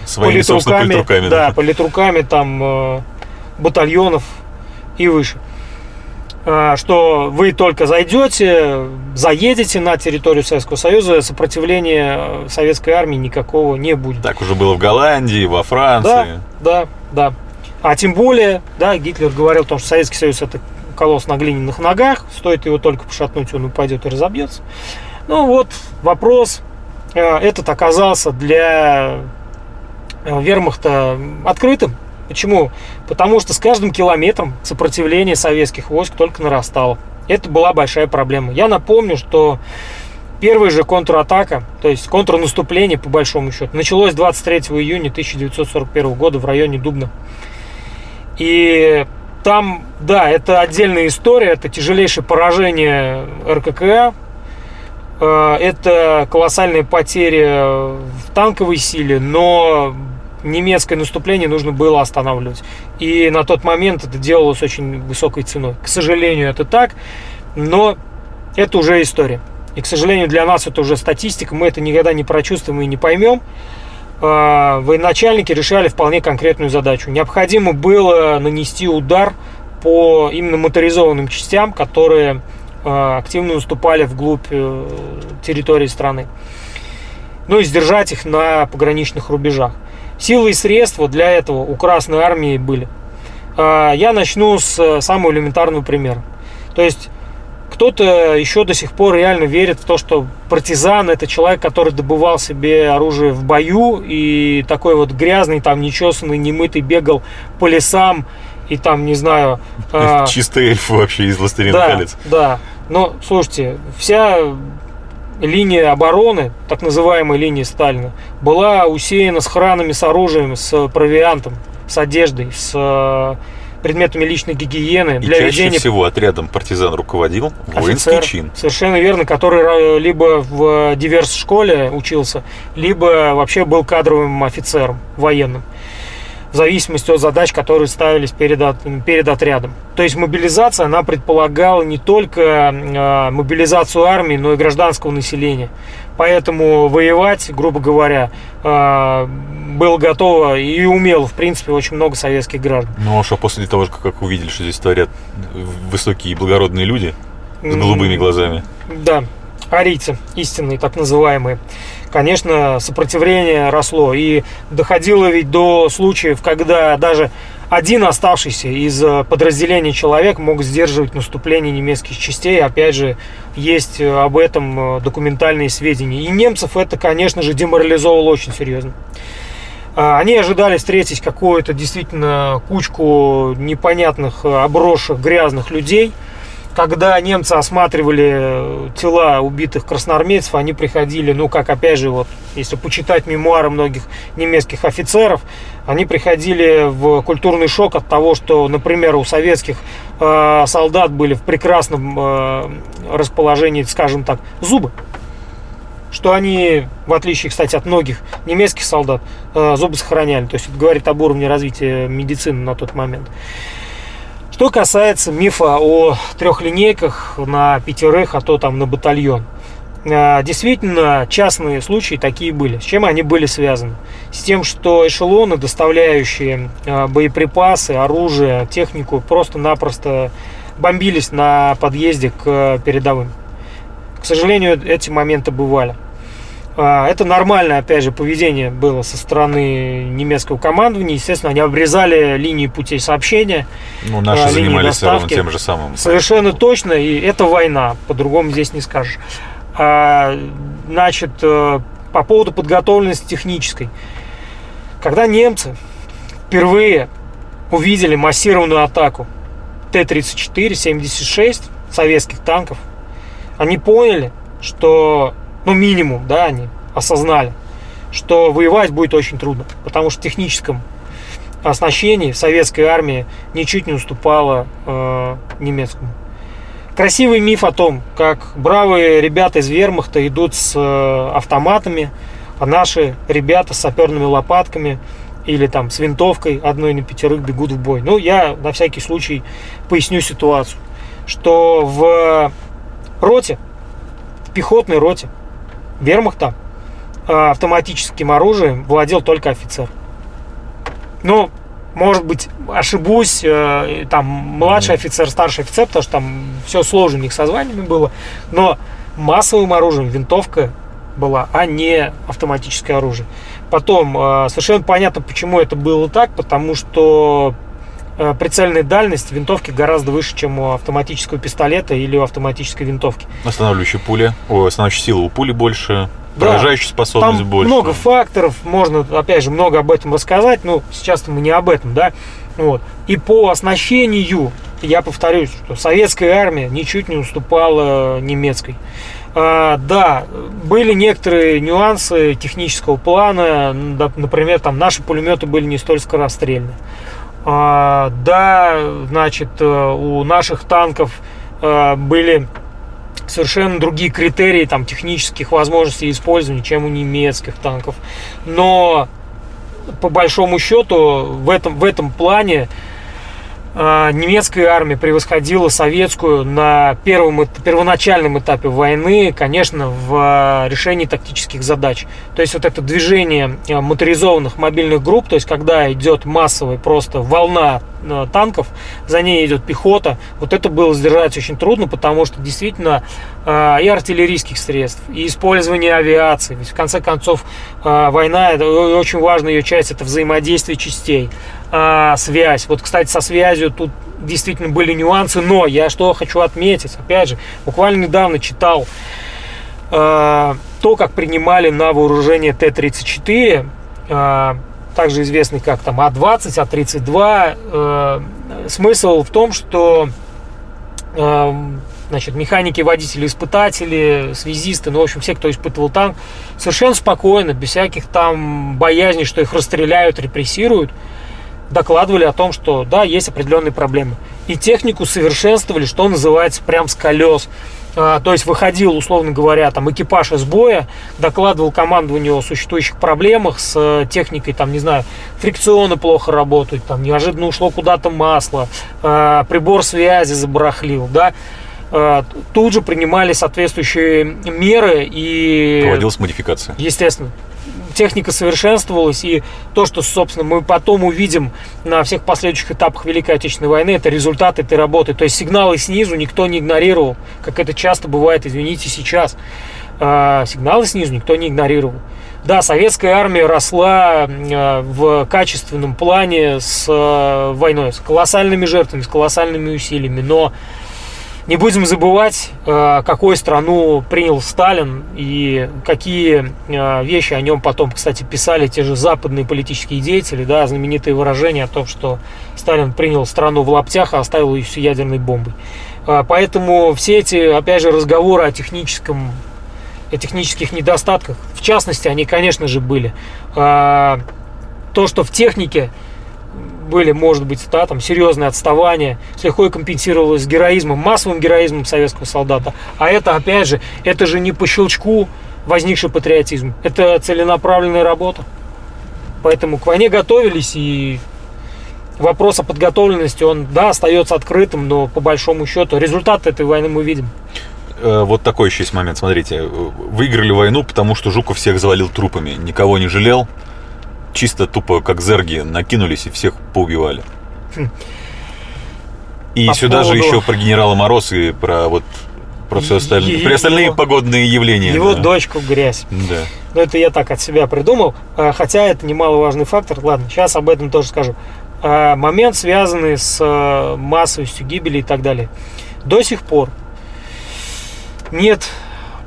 Своими, собственно, политруками.
да, политруками там э, батальонов и выше. А, Что вы только зайдете, заедете на территорию Советского Союза, сопротивления э, советской армии никакого не будет.
Так уже было в Голландии, во
Да,
Франции.
да, да. А тем более, да, Гитлер говорил о том, что Советский Союз это колосс на глиняных ногах, стоит его только пошатнуть, он упадет и разобьется. Ну вот вопрос э, этот оказался для э, вермахта открытым. Почему? Потому что с каждым километром сопротивление советских войск только нарастало. Это была большая проблема. Я напомню, что первая же контратака, то есть контрнаступление, по большому счету, началось 23 июня 1941 года в районе Дубна. И там, да, это отдельная история, это тяжелейшее поражение РККА, это колоссальные потери в танковой силе, но немецкое наступление нужно было останавливать. И на тот момент это делалось очень высокой ценой. К сожалению, это так, но это уже история. И, к сожалению, для нас это уже статистика, мы это никогда не прочувствуем и не поймем. Э, Военачальники решали вполне конкретную задачу. Необходимо было нанести удар по именно моторизованным частям, которые э, активно наступали вглубь э, территории страны. Ну и сдержать их на пограничных рубежах. Силы и средства для этого у Красной Армии были. Э, Я начну с э, самого элементарного примера. То есть кто-то еще до сих пор реально верит в то, что партизан это человек, который добывал себе оружие в бою и такой вот грязный, там нечесанный, немытый бегал по лесам и там, не знаю, э,
Чистый эльф вообще из «Властелина
да,
колец».
Да, но слушайте, вся линия обороны, так называемая линия Сталина, была усеяна с хранами, с оружием, с провиантом, с одеждой, с э, предметами личной гигиены
И
для
чаще
ведения
всего отрядом партизан руководил воинский
офицер.
чин.
Совершенно верно, который э, либо в диверс-школе учился, либо вообще был кадровым офицером военным. В зависимости от задач, которые ставились перед, от- перед отрядом. То есть мобилизация, она предполагала не только э, мобилизацию армии, но и гражданского населения. Поэтому воевать, грубо говоря, э, было готово и умело, в принципе, очень много советских граждан.
Ну, а что после того, как увидели, что здесь творят высокие и благородные люди с голубыми глазами?
Да, арийцы, истинные, так называемые. Конечно, сопротивление росло. И доходило ведь до случаев, когда даже один оставшийся из э, подразделения человек мог сдерживать наступление немецких частей. Опять же, есть э, об этом э, документальные сведения. И немцев это, конечно же, деморализовало очень серьезно. А, они ожидали встретить какую-то действительно кучку непонятных, обросших, грязных людей – когда немцы осматривали э, тела убитых красноармейцев, они приходили, ну, как опять же, вот, если почитать мемуары многих немецких офицеров, они приходили в культурный шок от того, что, например, у советских э, солдат были в прекрасном э, расположении, скажем так, зубы. Что они, в отличие, кстати, от многих немецких солдат, э, зубы сохраняли. То есть это говорит об уровне развития медицины на тот момент. Что касается мифа о трех линейках на пятерых, а то там на батальон. А, действительно, частные случаи такие были. С чем они были связаны? С тем, что эшелоны, доставляющие а, боеприпасы, оружие, технику, просто-напросто бомбились на подъезде к передовым. К сожалению, эти моменты бывали. А, это нормальное, опять же, поведение было со стороны немецкого командования. Естественно, они обрезали линии путей сообщения.
Ну, наши а, занимались все равно тем же самым.
Совершенно точно, и это война, по-другому здесь не скажешь. А, значит, э, по поводу подготовленности технической. Когда немцы впервые увидели массированную атаку Т-34, 76 советских танков, они поняли, что ну минимум, да, они осознали, что воевать будет очень трудно, потому что в техническом оснащении советской армии ничуть не уступало э, немецкому. Красивый миф о том, как бравые ребята из вермахта идут с э, автоматами, а наши ребята с саперными лопатками или там с винтовкой одной на пятерых бегут в бой. Ну, я на всякий случай поясню ситуацию, что в роте, в пехотной роте, вермахта а, автоматическим оружием владел только офицер. Ну, может быть, ошибусь, э, там младший офицер, старший офицер, потому что там все сложно у них со званиями было, но массовым оружием винтовка была, а не автоматическое оружие. Потом, э, совершенно понятно, почему это было так, потому что э, прицельная дальность винтовки гораздо выше, чем у автоматического пистолета или у автоматической винтовки.
Останавливающая пуля, о, останавливающая сила у пули больше, Поражающая да, способность
там
больше.
много факторов, можно, опять же, много об этом рассказать, но сейчас мы не об этом, да. Вот. И по оснащению, я повторюсь, что советская армия ничуть не уступала немецкой. А, да, были некоторые нюансы технического плана, например, там наши пулеметы были не столь скорострельны. А, да, значит, э, у наших танков а, были совершенно другие критерии там, технических возможностей использования, чем у немецких танков. Но по большому счету в этом, в этом плане немецкая армия превосходила советскую на первом, первоначальном этапе войны, конечно, в а, решении тактических задач. То есть вот это движение а, моторизованных мобильных групп, то есть когда идет массовая просто волна танков, за ней идет пехота, вот это было сдержать очень трудно, потому что действительно и артиллерийских средств, и использование авиации, ведь в конце концов война, это очень важная ее часть, это взаимодействие частей а, связь. Вот, кстати, со связью тут действительно были нюансы, но я что хочу отметить, опять же, буквально недавно читал а, то, как принимали на вооружение Т-34, а, также известный как там А-20, А-32. А, смысл в том, что а, значит, механики, водители, испытатели, связисты, ну, в общем, все, кто испытывал танк, совершенно спокойно, без всяких там боязней, что их расстреляют, репрессируют, докладывали о том, что да, есть определенные проблемы. И технику совершенствовали, что называется, прям с колес. А, то есть выходил, условно говоря, там экипаж из боя, докладывал командованию о существующих проблемах с э, техникой, там, не знаю, фрикционы плохо работают, там, неожиданно ушло куда-то масло, а, прибор связи забарахлил, да, а, тут же принимали соответствующие меры и...
Проводилась модификация.
Естественно техника совершенствовалась, и то, что, собственно, мы потом увидим на всех последующих этапах Великой Отечественной войны, это результат этой работы. То есть сигналы снизу никто не игнорировал, как это часто бывает, извините, сейчас. А, сигналы снизу никто не игнорировал. Да, советская армия росла э, в качественном плане с э, войной, с колоссальными жертвами, с колоссальными усилиями, но не будем забывать, э, какую страну принял Сталин и какие вещи о нем потом, кстати, писали те же западные политические деятели, да, знаменитые выражения о том, что Сталин принял страну в лаптях, а оставил ее с ядерной бомбой. Поэтому все эти, опять же, разговоры о техническом о технических недостатках. В частности, они, конечно же, были. То, что в технике были, может быть, да, там серьезные отставания, с легко компенсировалось героизмом, массовым героизмом советского солдата. А это, опять же, это же не по щелчку возникший патриотизм. Это целенаправленная работа. Поэтому к войне готовились, и вопрос о подготовленности, он, да, остается открытым, но по большому счету результат этой войны мы видим.
Э, вот такой еще есть момент. Смотрите, выиграли войну, потому что Жуков всех завалил трупами, никого не жалел, чисто тупо как зерги накинулись и всех поубивали. И По сюда поводу... же еще про генерала Мороз и про вот про все остальное, про остальные его, погодные явления.
Его да. дочку грязь. Да. Но это я так от себя придумал, а, хотя это немаловажный фактор. Ладно, сейчас об этом тоже скажу. А, момент, связанный с а, массовостью гибели и так далее. До сих пор нет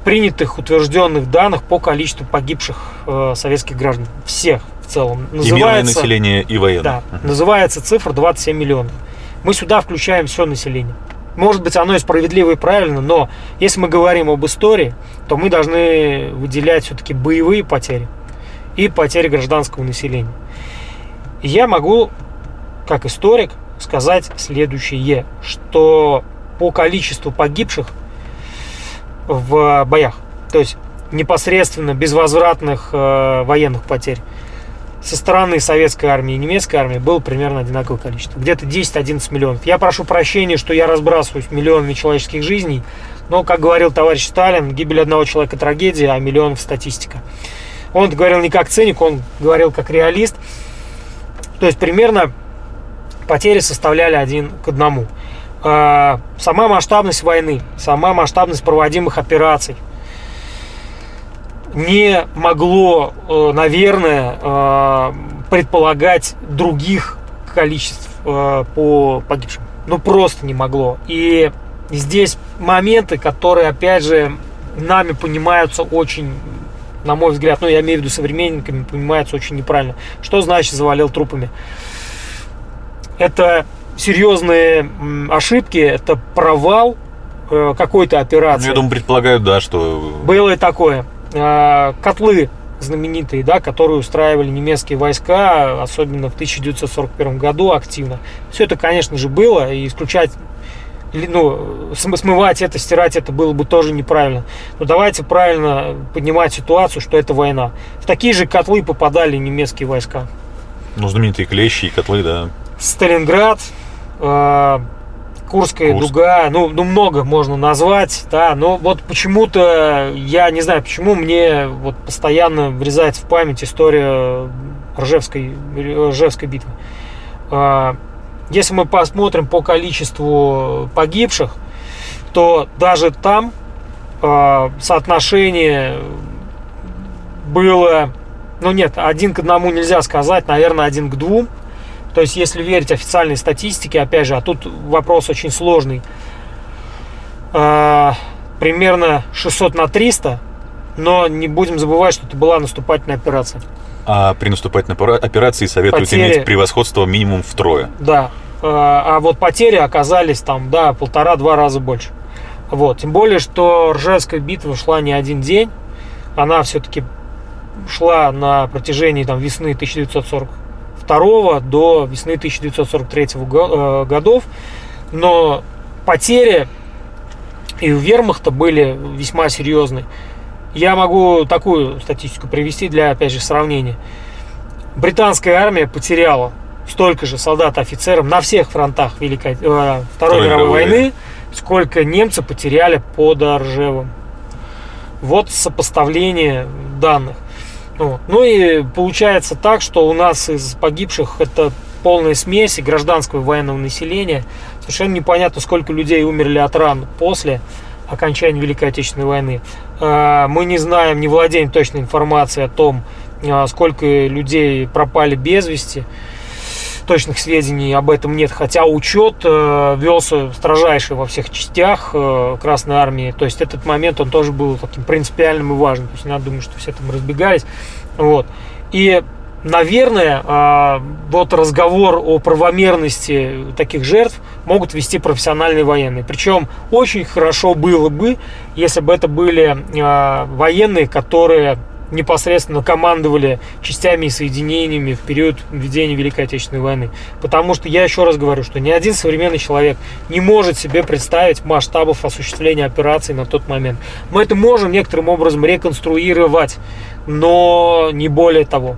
принятых утвержденных данных по количеству погибших советских граждан. Всех в целом.
Называется, и мирное население, и военное.
Да. Угу. Называется цифра 27 миллионов. Мы сюда включаем все население. Может быть, оно и справедливо и правильно, но если мы говорим об истории, то мы должны выделять все-таки боевые потери и потери гражданского населения. И я могу, как историк, сказать следующее, что по количеству погибших в боях. То есть непосредственно безвозвратных э, военных потерь со стороны советской армии и немецкой армии было примерно одинаковое количество. Где-то 10-11 миллионов. Я прошу прощения, что я разбрасываюсь миллионами человеческих жизней, но, как говорил товарищ Сталин, гибель одного человека трагедия, а миллионов статистика. Он говорил не как циник, он говорил как реалист. То есть примерно потери составляли один к одному. А, сама масштабность войны, сама масштабность проводимых операций не могло, э, наверное, э, предполагать других количеств э, по погибшим. Ну, просто не могло. И здесь моменты, которые, опять же, нами понимаются очень, на мой взгляд, ну, я имею в виду современниками, понимаются очень неправильно. Что значит завалил трупами? Это серьезные ошибки, это провал какой-то операции. Ну,
я думаю, предполагаю, да, что...
Было и такое. А, котлы знаменитые, да, которые устраивали немецкие войска, особенно в 1941 году активно. Все это, конечно же, было, и исключать ну, смывать это, стирать это было бы тоже неправильно. Но давайте правильно поднимать ситуацию, что это война. В такие же котлы попадали немецкие войска.
Ну, знаменитые клещи и котлы, да.
Сталинград, э, Курская Курск. дуга, ну, ну, много можно назвать, да, но вот почему-то, я не знаю почему, мне вот постоянно врезается в память история Ржевской, Ржевской битвы. Э, если мы посмотрим по количеству погибших, то даже там э, соотношение было, ну нет, один к одному нельзя сказать, наверное, один к двум, то есть, если верить официальной статистике, опять же, а тут вопрос очень сложный, а, примерно 600 на 300, но не будем забывать, что это была наступательная операция.
А при наступательной операции советуют потери... иметь превосходство минимум втрое.
Да. А, а вот потери оказались там, да, полтора-два раза больше. Вот. Тем более, что Ржевская битва шла не один день. Она все-таки шла на протяжении там, весны 1940 1942 до весны 1943 э, годов. Но потери и у вермахта были весьма серьезные. Я могу такую статистику привести для, опять же, сравнения. Британская армия потеряла столько же солдат и офицеров на всех фронтах Великой, э, Второй, Второй мировой войны, сколько немцы потеряли под Ржевом. Вот сопоставление данных. Вот. Ну и получается так, что у нас из погибших это полная смесь и гражданского и военного населения. Совершенно непонятно, сколько людей умерли от ран после окончания Великой Отечественной войны. А, Мы не знаем, не владеем точной информацией о том, а, сколько людей пропали без вести. Точных сведений об этом нет, хотя учет э, велся строжайший во всех частях э, Красной Армии. То есть этот момент, он тоже был таким принципиальным и важным. То есть не надо думать, что все там разбегались. Вот. И наверное, а, вот разговор о правомерности таких жертв могут вести профессиональные военные. Причем очень хорошо было бы, если бы это были военные, которые непосредственно командовали частями и соединениями в период ведения Великой Отечественной войны. Потому что я еще раз говорю, что ни один современный человек не может себе представить масштабов осуществления операции на тот момент. Мы это можем некоторым образом реконструировать, но не более того.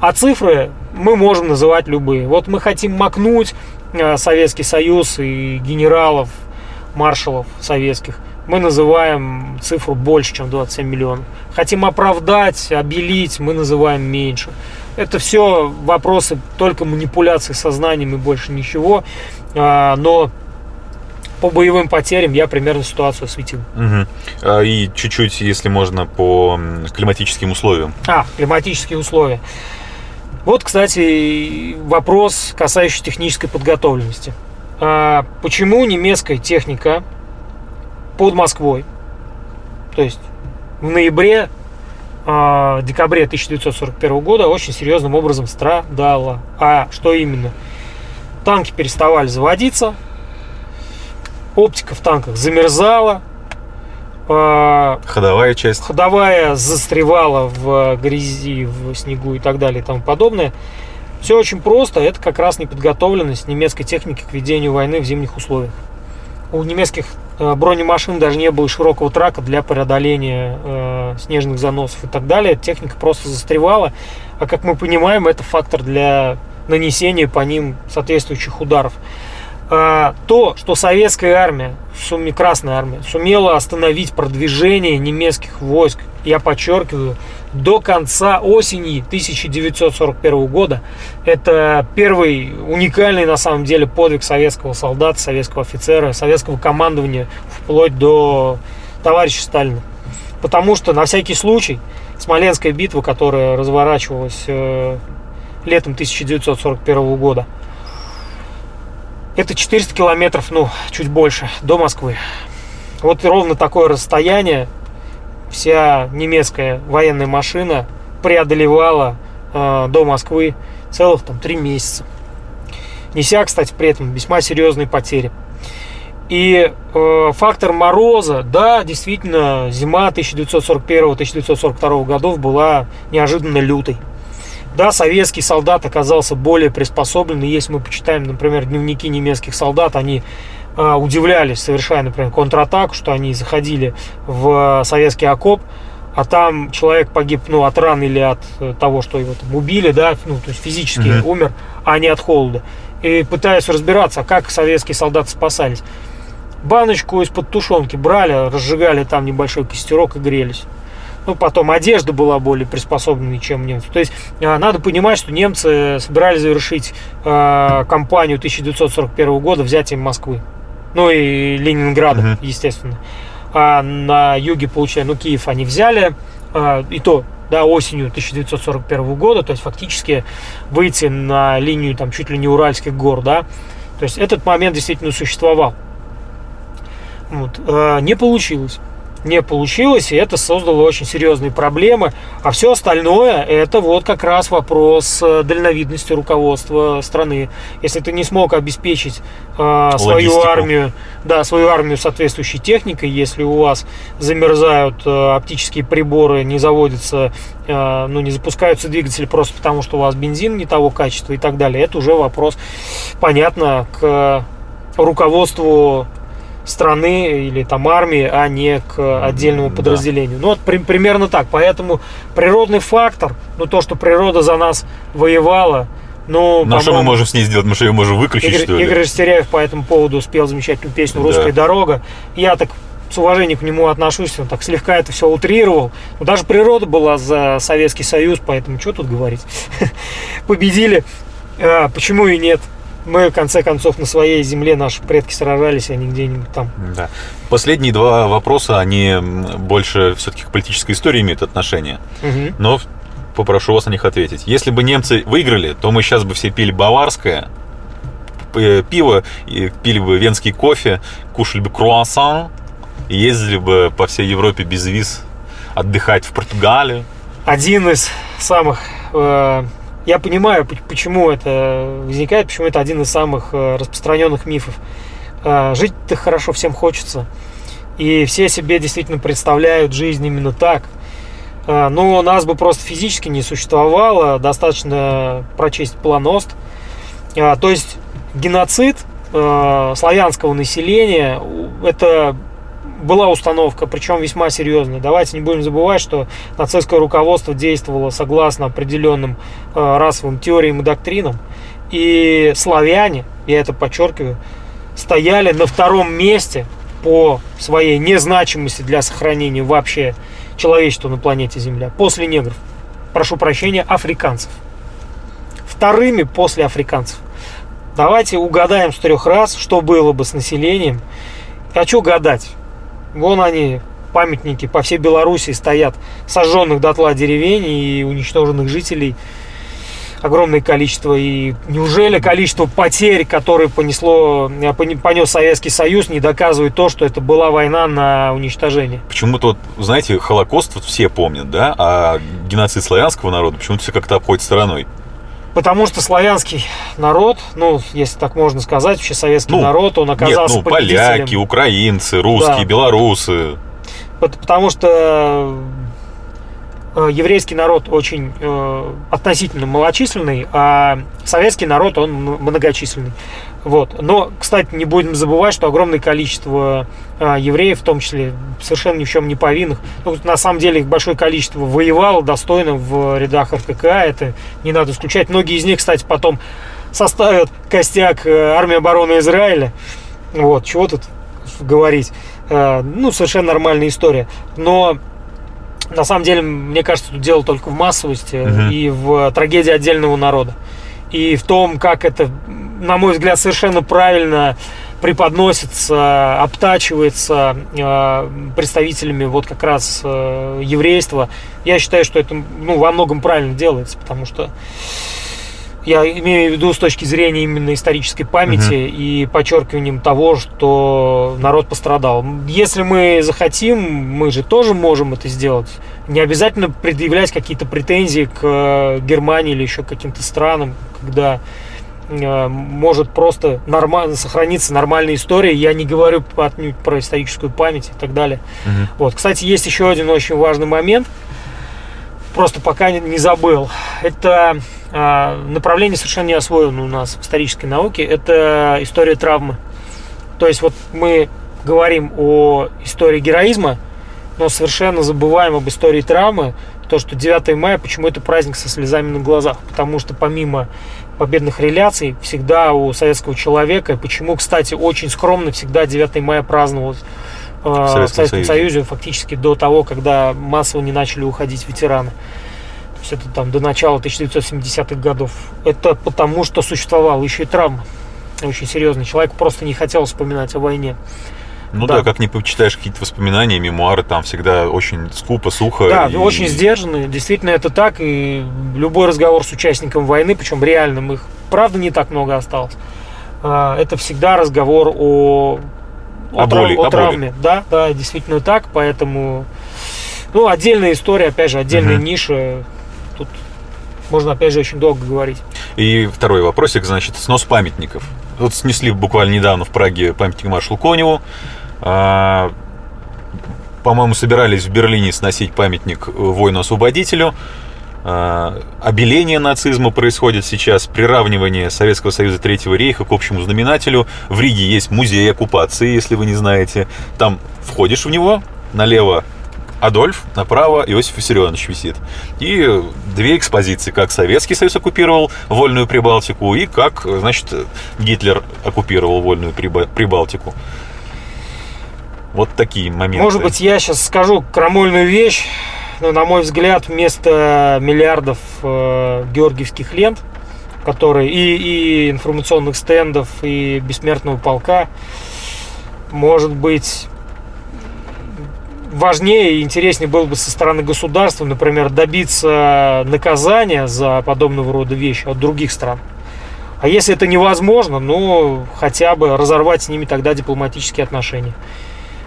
А цифры мы можем называть любые. Вот мы хотим макнуть э, Советский Союз и генералов, маршалов советских. Мы называем цифру больше, чем 27 миллионов. Хотим оправдать, обелить, мы называем меньше. Это все вопросы только манипуляции сознанием и больше ничего. А, Но по боевым потерям я примерно ситуацию осветил.
А, И чуть-чуть, если можно, по климатическим условиям.
А, климатические условия. Вот, кстати, вопрос, касающийся технической подготовленности. А, почему немецкая техника под Москвой, то есть в ноябре, а, декабре 1941 года очень серьезным образом страдала? А что именно? Танки переставали заводиться, оптика в танках замерзала, а,
Ходовая часть.
ходовая застревала в грязи, в снегу и так далее и тому подобное. Все очень просто. Это как раз неподготовленность немецкой техники к ведению войны в зимних условиях. У немецких э, бронемашин даже не было широкого трака для преодоления э, снежных заносов и так далее. Техника просто застревала. А как мы понимаем, это фактор для нанесения по ним соответствующих ударов. А, то, что советская армия, суме Красная армия, сумела остановить продвижение немецких войск, я подчеркиваю, до конца осени 1941 года, это первый уникальный на самом деле подвиг советского солдата, советского офицера, советского командования вплоть до товарища Сталина. Потому что на всякий случай Смоленская битва, которая разворачивалась э, летом 1941 года, это 400 километров, ну, чуть больше, до Москвы. Вот ровно такое расстояние вся немецкая военная машина преодолевала э, до Москвы целых там три месяца. Неся, кстати, при этом весьма серьезные потери. И э, фактор мороза, да, действительно, зима 1941-1942 годов была неожиданно лютой. Да, советский солдат оказался более приспособлен. И если мы почитаем, например, дневники немецких солдат, они э, удивлялись, совершая, например, контратаку, что они заходили в советский окоп, а там человек погиб, ну, от ран или от э, того, что его там убили, да, ну, то есть физически
Мгм.
умер, а не от холода. И пытаясь разбираться, а как советские солдаты спасались. Баночку из-под тушенки брали, разжигали там небольшой костерок и грелись. Ну, потом одежда была более приспособленной, чем немцы. То есть а, надо понимать, что немцы собирались завершить а, кампанию 1941 года взятием Москвы. Ну и Ленинграда,
Мгм.
естественно. А на юге, получая, ну, Киев они взяли, а, и то, да, осенью 1941 года, то есть фактически выйти на линию там чуть ли не Уральских гор, да. То есть этот момент действительно существовал. Вот. э, Не получилось. Не получилось, и это создало очень серьезные проблемы. А все остальное, это вот как раз вопрос э, дальновидности руководства страны. Если ты не смог обеспечить э, свою
Логистику.
армию, да, свою армию соответствующей техникой, если у вас замерзают э, оптические приборы, не заводятся, э, ну, не запускаются двигатели просто потому, что у вас бензин не того качества и так далее, это уже вопрос, понятно, к руководству страны или там армии, а не к отдельному
Да.
подразделению. Ну вот при- примерно так. Поэтому природный фактор, ну то, что природа за нас воевала, ну,
На что мы можем с ней сделать? Мы что, ее можем выключить,
Игорь,
что ли?
Игорь Растеряев по этому поводу спел замечательную песню
Да.
«Русская дорога». Я так с уважением к нему отношусь, он так слегка это все утрировал. Но даже природа была за Советский Союз, поэтому что тут говорить. Победили. А, почему и нет? Мы, в конце концов, на своей земле наши предки сражались, а не где-нибудь там.
Да. Последние два вопроса, они больше все-таки к политической истории имеют отношение.
Мгм.
Но попрошу вас на них ответить. Если бы немцы выиграли, то мы сейчас бы все пили баварское п- пиво, пили бы венский кофе, кушали бы круассан, ездили бы по всей Европе без виз отдыхать в Португалию.
один из самых... э, я понимаю, почему это возникает, почему это один из самых э, распространенных мифов. Э, Жить-то хорошо всем хочется. И все себе действительно представляют жизнь именно так. Э, Но нас бы просто физически не существовало. Достаточно прочесть план ОСТ. Э, То есть геноцид славянского населения – это была установка, причем весьма серьезная. Давайте не будем забывать, что нацистское руководство действовало согласно определенным э, расовым теориям и доктринам. И славяне, я это подчеркиваю, стояли на втором месте по своей незначимости для сохранения вообще человечества на планете Земля. После негров. Прошу прощения, африканцев. Вторыми после африканцев. Давайте угадаем с трех раз, что было бы с населением. Хочу гадать. Вон они, памятники по всей Белоруссии стоят, сожженных дотла деревень и уничтоженных жителей огромное количество. И неужели количество потерь, которые понесло, э, понес Советский Союз, не доказывает то, что это была война на уничтожение?
Почему-то, вот, знаете, Холокост вот все помнят, да, а геноцид славянского народа почему-то все как-то обходит стороной.
Потому что славянский народ, ну, если так можно сказать, вообще советский
Ну,
народ, он
Нет,
оказался
ну,
победителем.
поляки, украинцы, русские,
Да.
белорусы.
Пот- Потому что э, еврейский народ очень э, относительно малочисленный, а советский народ, он многочисленный. Вот. Но, кстати, не будем забывать, что огромное количество э, евреев, в том числе совершенно ни в чем не повинных, ну, на самом деле их большое количество воевало достойно в рядах РКК, это не надо исключать. Многие из них, кстати, потом составят костяк э, армии обороны Израиля. Вот, чего тут говорить. Э, Ну, совершенно нормальная история. Но на самом деле, мне кажется, тут дело только в массовости
Мгм.
и в трагедии отдельного народа. И в том, как это, на мой взгляд, совершенно правильно преподносится, обтачивается э, представителями вот как раз э, еврейства. Я считаю, что это ну, во многом правильно делается, потому что я имею в виду с точки зрения именно исторической памяти и подчеркиванием того, что народ пострадал. Если мы захотим, мы же тоже можем это сделать. Не обязательно предъявлять какие-то претензии к э, Германии или еще к каким-то странам, когда может просто нормально сохраниться нормальная история. Я не говорю отнюдь про историческую память и так далее.
Мгм.
Вот, кстати, есть еще один очень важный момент. Просто пока не- забыл. Это а, направление совершенно не освоено у нас в исторической науке. Это история травмы. То есть вот мы говорим о истории героизма, но совершенно забываем об истории травмы. То, что 9 мая, почему это праздник со слезами на глазах? Потому что помимо победных реляций, всегда у советского человека, почему, кстати, очень скромно всегда 9 мая праздновалось э, в
Советском
Советском,
Союзе.
Союзе, фактически до того, когда массово не начали уходить ветераны. То есть это там до начала 1970-х годов. Это потому, что существовала еще и травма. Очень серьезный. Человек просто не хотел вспоминать о войне.
Ну да.
Да.
как не почитаешь какие-то воспоминания, мемуары, там всегда очень скупо, сухо.
Да,
и-
очень сдержанный. Действительно, это так. И любой разговор с участником войны, причем реальным, их правда не так много осталось. а, Это всегда разговор о,
О
трав-
боли, о боли.
травме. Да, да, действительно так. Поэтому, ну, отдельная история, опять же, отдельная
Мгм.
ниша. Тут можно, опять же, очень долго говорить.
И второй вопросик, значит, снос памятников. Вот снесли буквально недавно в Праге памятник маршалу Коневу. А, По-моему, собирались в Берлине сносить памятник воину-освободителю. А, Обеление нацизма происходит сейчас, приравнивание Советского Союза Третьего рейха к общему знаменателю. В Риге есть музей оккупации, если вы не знаете. Там входишь в него, налево Адольф, направо Иосиф Виссарионович висит. И две экспозиции, как Советский Союз оккупировал Вольную Прибалтику и как, значит, Гитлер оккупировал Вольную Приба- Прибалтику. Вот такие моменты.
Может быть, я сейчас скажу крамольную вещь, но, на мой взгляд, вместо миллиардов э, георгиевских лент, которые и, и информационных стендов, и бессмертного полка, может быть, важнее и интереснее было бы со стороны государства, например, добиться наказания за подобного рода вещи от других стран. А если это невозможно, ну, хотя бы разорвать с ними тогда дипломатические отношения.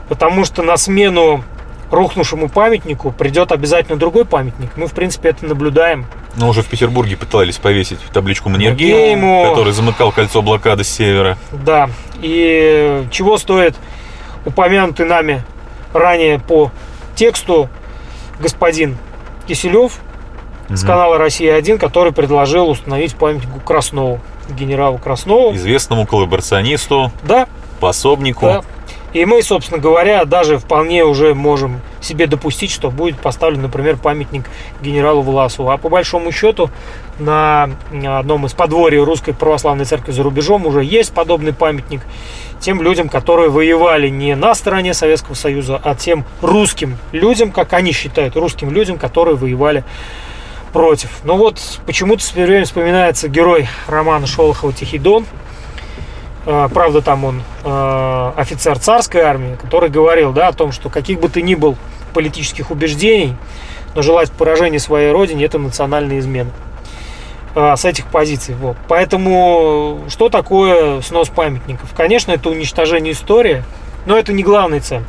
Потому что на смену рухнувшему памятнику придет обязательно другой памятник. Мы, в принципе, это наблюдаем.
Но уже в Петербурге пытались повесить табличку
Маннергейму.
Который замыкал кольцо блокады с севера.
Да. И чего стоит упомянутый нами ранее по тексту господин Киселев с канала «Россия-1», который предложил установить памятник Краснову, генералу Краснову.
Известному коллаборационисту,
Да,
пособнику.
да. И мы, собственно говоря, даже вполне уже можем себе допустить, что будет поставлен, например, памятник генералу Власову. А по большому счету на одном из подворий Русской Православной Церкви за рубежом уже есть подобный памятник тем людям, которые воевали не на стороне Советского Союза, а тем русским людям, как они считают, русским людям, которые воевали против. Ну вот, почему-то все время вспоминается герой романа Шолохова «Тихий дон», Правда, там он э, офицер царской армии, который говорил да, о том, что каких бы ты ни был политических убеждений, но желать поражения своей родине – это национальная измена. Э, с этих позиций. Вот. Поэтому что такое снос памятников? Конечно, это уничтожение истории, но это не главная цель.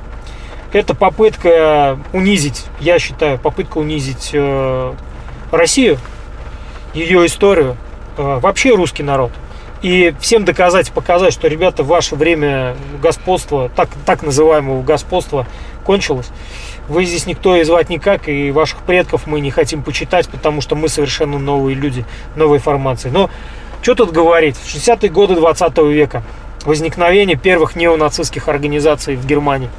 Это попытка унизить, я считаю, попытка унизить э, Россию, ее историю, э, вообще русский народ – и всем доказать, показать, что, ребята, ваше время господства, так, так называемого господства, кончилось. Вы здесь никто и звать никак, и ваших предков мы не хотим почитать, потому что мы совершенно новые люди, новой формации. Но что тут говорить? В 60-е годы 20 века возникновение первых неонацистских организаций в Германии.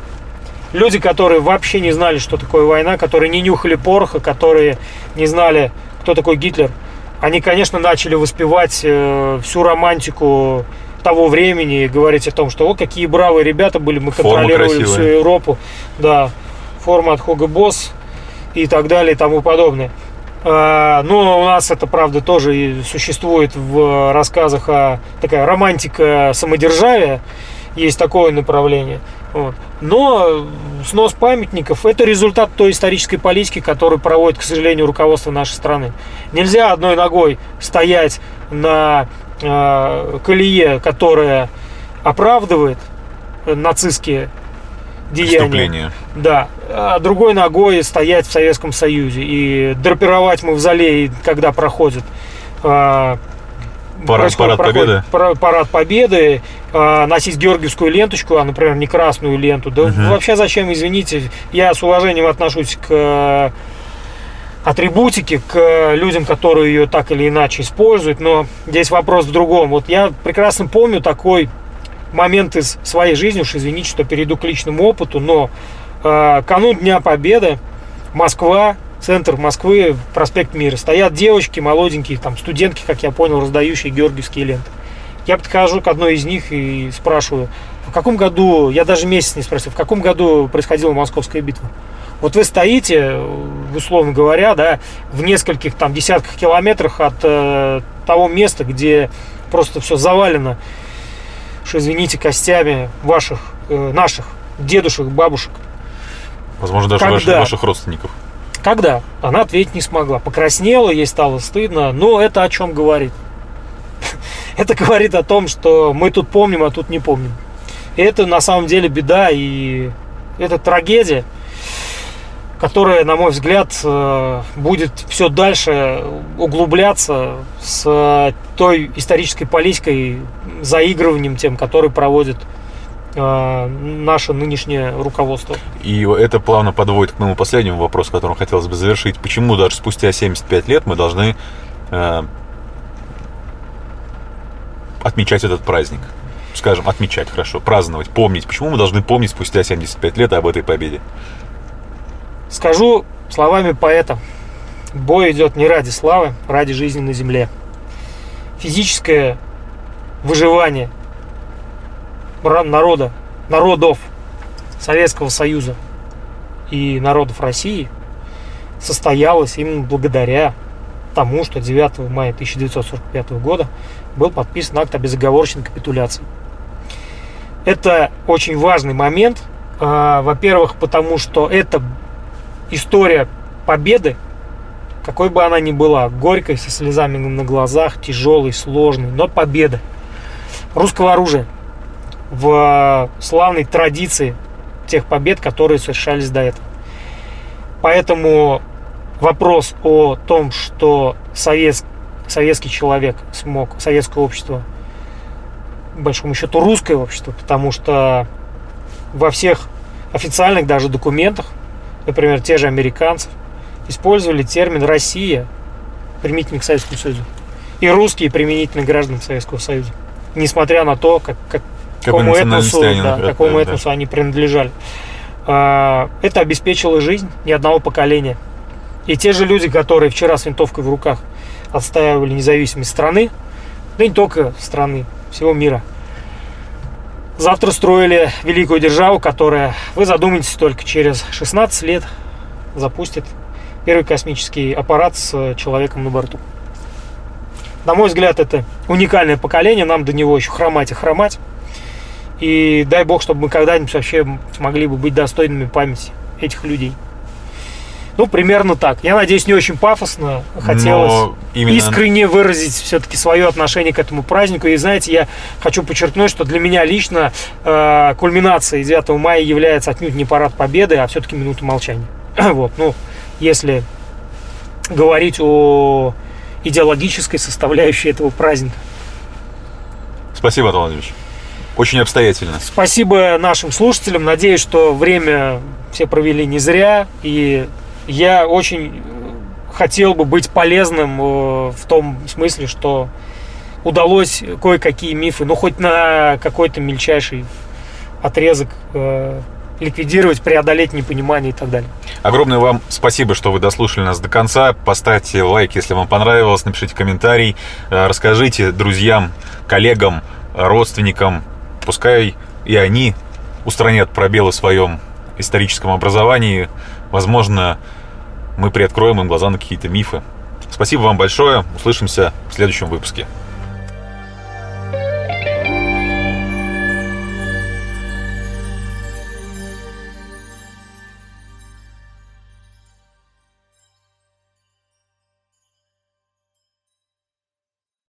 Люди, которые вообще не знали, что такое война, которые не нюхали пороха, которые не знали, кто такой Гитлер – они, конечно, начали воспевать э, всю романтику того времени и говорить о том, что о, какие бравые ребята были, мы контролировали всю Европу. Да, форма от Hugo Boss и так далее и тому подобное. А, но у нас это, правда, тоже существует в рассказах о такая романтика самодержавия. Есть такое направление. Вот. Но снос памятников – это результат той исторической политики, которую проводит, к сожалению, руководство нашей страны. Нельзя одной ногой стоять на э, колее, которая оправдывает нацистские деяния. Да. А другой ногой стоять в Советском Союзе и драпировать мавзолей, когда проходит э,
Парад, парад Победы?
Парад Победы, э, носить георгиевскую ленточку, а, например, не красную ленту. Да угу. вообще зачем, извините, я с уважением отношусь к э, атрибутике, к людям, которые ее так или иначе используют, но здесь вопрос в другом. Вот я прекрасно помню такой момент из своей жизни, уж извините, что перейду к личному опыту, но э, канун Дня Победы, Москва, центр Москвы, проспект Мира. Стоят девочки молоденькие, там студентки, как я понял, раздающие георгиевские ленты. Я подхожу к одной из них и спрашиваю, в каком году, я даже месяц не спросил, в каком году происходила Московская битва? Вот вы стоите, условно говоря, да, в нескольких там десятках километрах от э, того места, где просто все завалено, что, извините, костями ваших, э, наших дедушек, бабушек.
Возможно, даже
Когда?
ваших, ваших родственников.
Когда? Она ответить не смогла. Покраснела, ей стало стыдно. Но это о чем говорит? Это говорит о том, что мы тут помним, а тут не помним. И это на самом деле беда и это трагедия, которая, на мой взгляд, э, будет все дальше углубляться с той исторической политикой, заигрыванием тем, который проводит наше нынешнее руководство.
И это плавно подводит к моему последнему вопросу, которым хотелось бы завершить. Почему даже спустя 75 лет мы должны э, отмечать этот праздник? Скажем, отмечать, хорошо, праздновать, помнить. Почему мы должны помнить спустя 75 лет об этой победе?
Скажу словами поэта. Бой идет не ради славы, а ради жизни на земле. Физическое выживание – народа, народов Советского Союза и народов России состоялась именно благодаря тому, что 9 мая 1945 года был подписан акт о безоговорочной капитуляции. Это очень важный момент, а, во-первых, потому что это история победы, какой бы она ни была, горькой, со слезами на глазах, тяжелой, сложной, но победа русского оружия в славной традиции тех побед, которые совершались до этого. Поэтому вопрос о том, что совет, советский человек смог, советское общество, большому счету русское общество, потому что во всех официальных даже документах, например, те же американцы, использовали термин «Россия» применительно к Советскому Союзу и русские применительно к гражданам Советского Союза. Несмотря на то, как, как, какому, этносу, да, какому да. этносу они принадлежали. А, это обеспечило жизнь ни одного поколения. И те же люди, которые вчера с винтовкой в руках отстаивали независимость страны, да не только страны, всего мира, завтра строили великую державу, которая, вы задумаетесь, только через 16 лет запустит первый космический аппарат с человеком на борту. На мой взгляд, это уникальное поколение, нам до него еще хромать и хромать. И дай бог, чтобы мы когда-нибудь вообще смогли бы быть достойными памяти этих людей. Ну, примерно так. Я надеюсь, не очень пафосно. Хотелось именно... искренне выразить все-таки свое отношение к этому празднику. И знаете, я хочу подчеркнуть, что для меня лично э, кульминацией 9 мая является отнюдь не парад победы, а все-таки минута молчания. вот, ну, если говорить о идеологической составляющей этого праздника.
Спасибо, Антон Владимирович. Очень обстоятельно.
Спасибо нашим слушателям. Надеюсь, что время все провели не зря. И я очень хотел бы быть полезным э, в том смысле, что удалось кое-какие мифы, ну хоть на какой-то мельчайший отрезок э, ликвидировать, преодолеть непонимание и так далее.
Огромное вам спасибо, что вы дослушали нас до конца. Поставьте лайк, если вам понравилось, напишите комментарий, э, расскажите друзьям, коллегам, родственникам, пускай и они устранят пробелы в своем историческом образовании. Возможно, мы приоткроем им глаза на какие-то мифы. Спасибо вам большое. Услышимся в следующем выпуске.